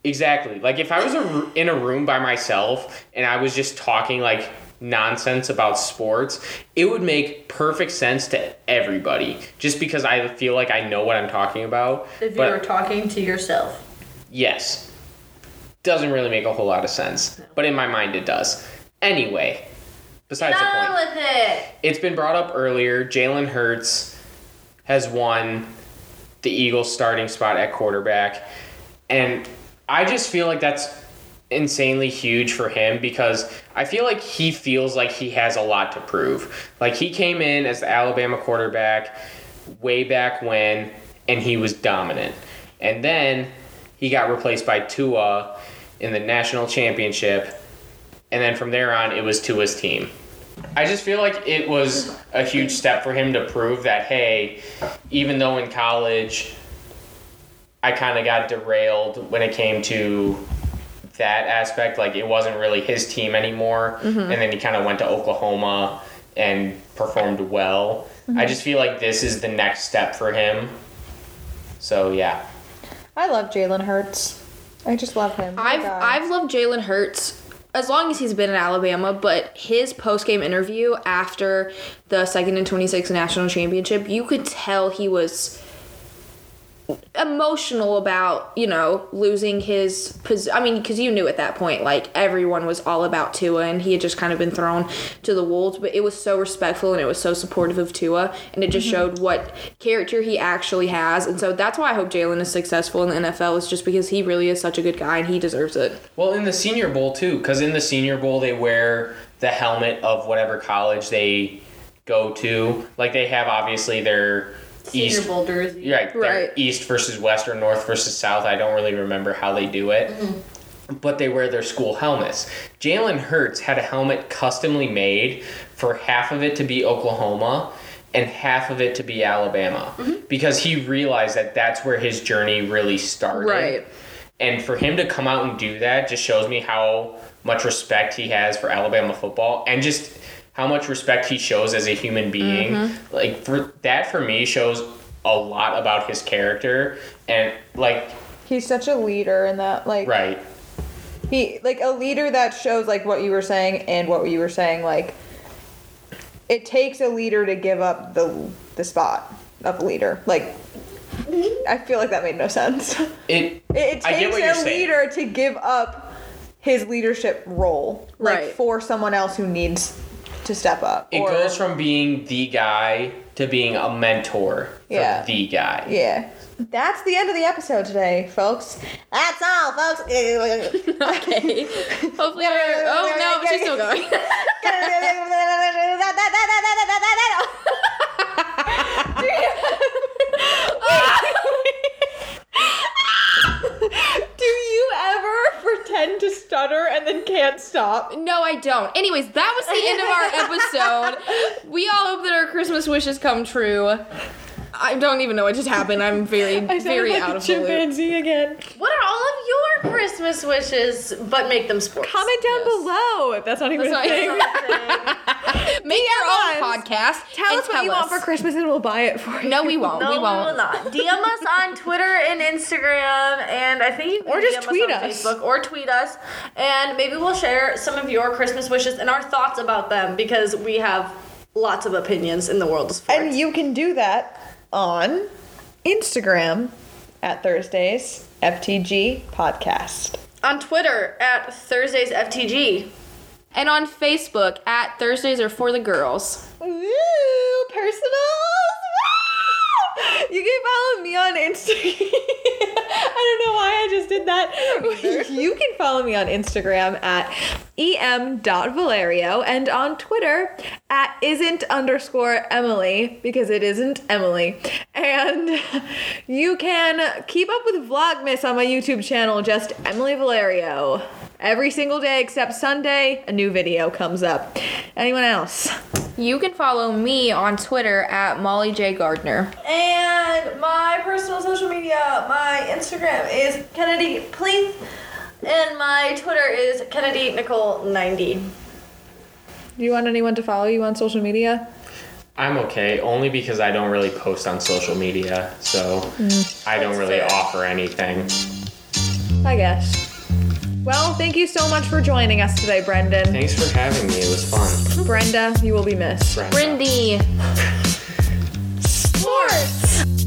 Exactly. Like if I was a, r- in a room by myself and I was just talking like nonsense about sports, it would make perfect sense to everybody. Just because I feel like I know what I'm talking about. If you were talking to yourself. yes, doesn't really make a whole lot of sense. But in my mind, it does. Anyway, besides the Done point, with it. it's been brought up earlier. Jalen Hurts has won the Eagles starting spot at quarterback. And I just feel like that's insanely huge for him because I feel like he feels like he has a lot to prove. Like he came in as the Alabama quarterback way back when and he was dominant. And then he got replaced by Tua in the national championship. And then from there on, it was Tua's team. I just feel like it was a huge step for him to prove that, hey, even though in college I kind of got derailed when it came to that aspect, like it wasn't really his team anymore. Mm-hmm. And then he kind of went to Oklahoma and performed well. Mm-hmm. I just feel like this is the next step for him. So, yeah. I love Jalen Hurts. I just love him. Oh I've God. I've loved Jalen Hurts as long as he's been in Alabama, but his post game interview after the second and twenty six national championship, you could tell he was emotional about you know losing his pos- I mean because you knew at that point like everyone was all about Tua and he had just kind of been thrown to the wolves but it was so respectful and it was so supportive of Tua and it just mm-hmm. showed what character he actually has and so that's why I hope Jalen is successful in the NFL is just because he really is such a good guy and he deserves it. Well, in the Senior Bowl too, because in the Senior Bowl they wear the helmet of whatever college they go to. Like they have obviously their East, Bowl jersey. right, Right. East versus West or North versus South. I don't really remember how they do it. Mm-hmm. But they wear their school helmets. Jalen Hurts had a helmet customly made for half of it to be Oklahoma and half of it to be Alabama mm-hmm. because he realized that that's where his journey really started. Right. And for him to come out and do that just shows me how much respect he has for Alabama football and just how much respect he shows as a human being. Mm-hmm. Like for that for me shows a lot about his character and like He's such a leader in that, like, right. he like a leader that shows like what you were saying and what you were saying. Like, it takes a leader to give up the the spot of leader. Like, I feel like that made no sense. It It, it I get takes what you're a saying. leader to give up his leadership role, like Right. for someone else who needs to step up. it or- goes from being the guy to being a mentor for Yeah. the guy. Yeah. That's the end of the episode today, folks. That's all, folks. Okay. Hopefully, we're- oh no, she's still going. Do you ever pretend to stutter and then can't stop? no, I don't. Anyways, that was the end of our episode. We all hope that our Christmas wishes come true. I don't even know what just happened. I'm very, very out of the loop. again. What are all of your Christmas wishes, but make them sports? Comment down Yes. below if that's not even That's a not- thing. Make your own podcast. Tell us what you want for Christmas and we'll buy it for you. No, we won't. No, we we, won't. We will not. DM us on Twitter and Instagram, and I think you can Or just DM tweet us on us. Facebook or tweet us, and maybe we'll share some of your Christmas wishes and our thoughts about them because we have lots of opinions in the world of sports. And you can do that on Instagram at Thursdays FTG Podcast. on Twitter at Thursdays FTG. And on Facebook at Thursdays are for the girls. Woo! Personals! Woo! You can follow me on Instagram. I don't know why I just did that. you can follow me on Instagram at em.valerio and on Twitter at isn't underscore Emily because it isn't Emily. And you can keep up with Vlogmas on my YouTube channel, just Emily Valerio. Every single day except Sunday, a new video comes up. Anyone else? You can follow me on Twitter at Molly J. Gardner. And my personal social media, my Instagram is Kennedy Please, and my Twitter is Kennedy Nicole 90. Do you want anyone to follow you on social media? I'm okay, only because I don't really post on social media, so mm. I don't That's really fair. offer anything. I guess. Well, thank you so much for joining us today, Brendan. Thanks for having me. It was fun. Brenda, you will be missed. Brenda. Brindy. Sports!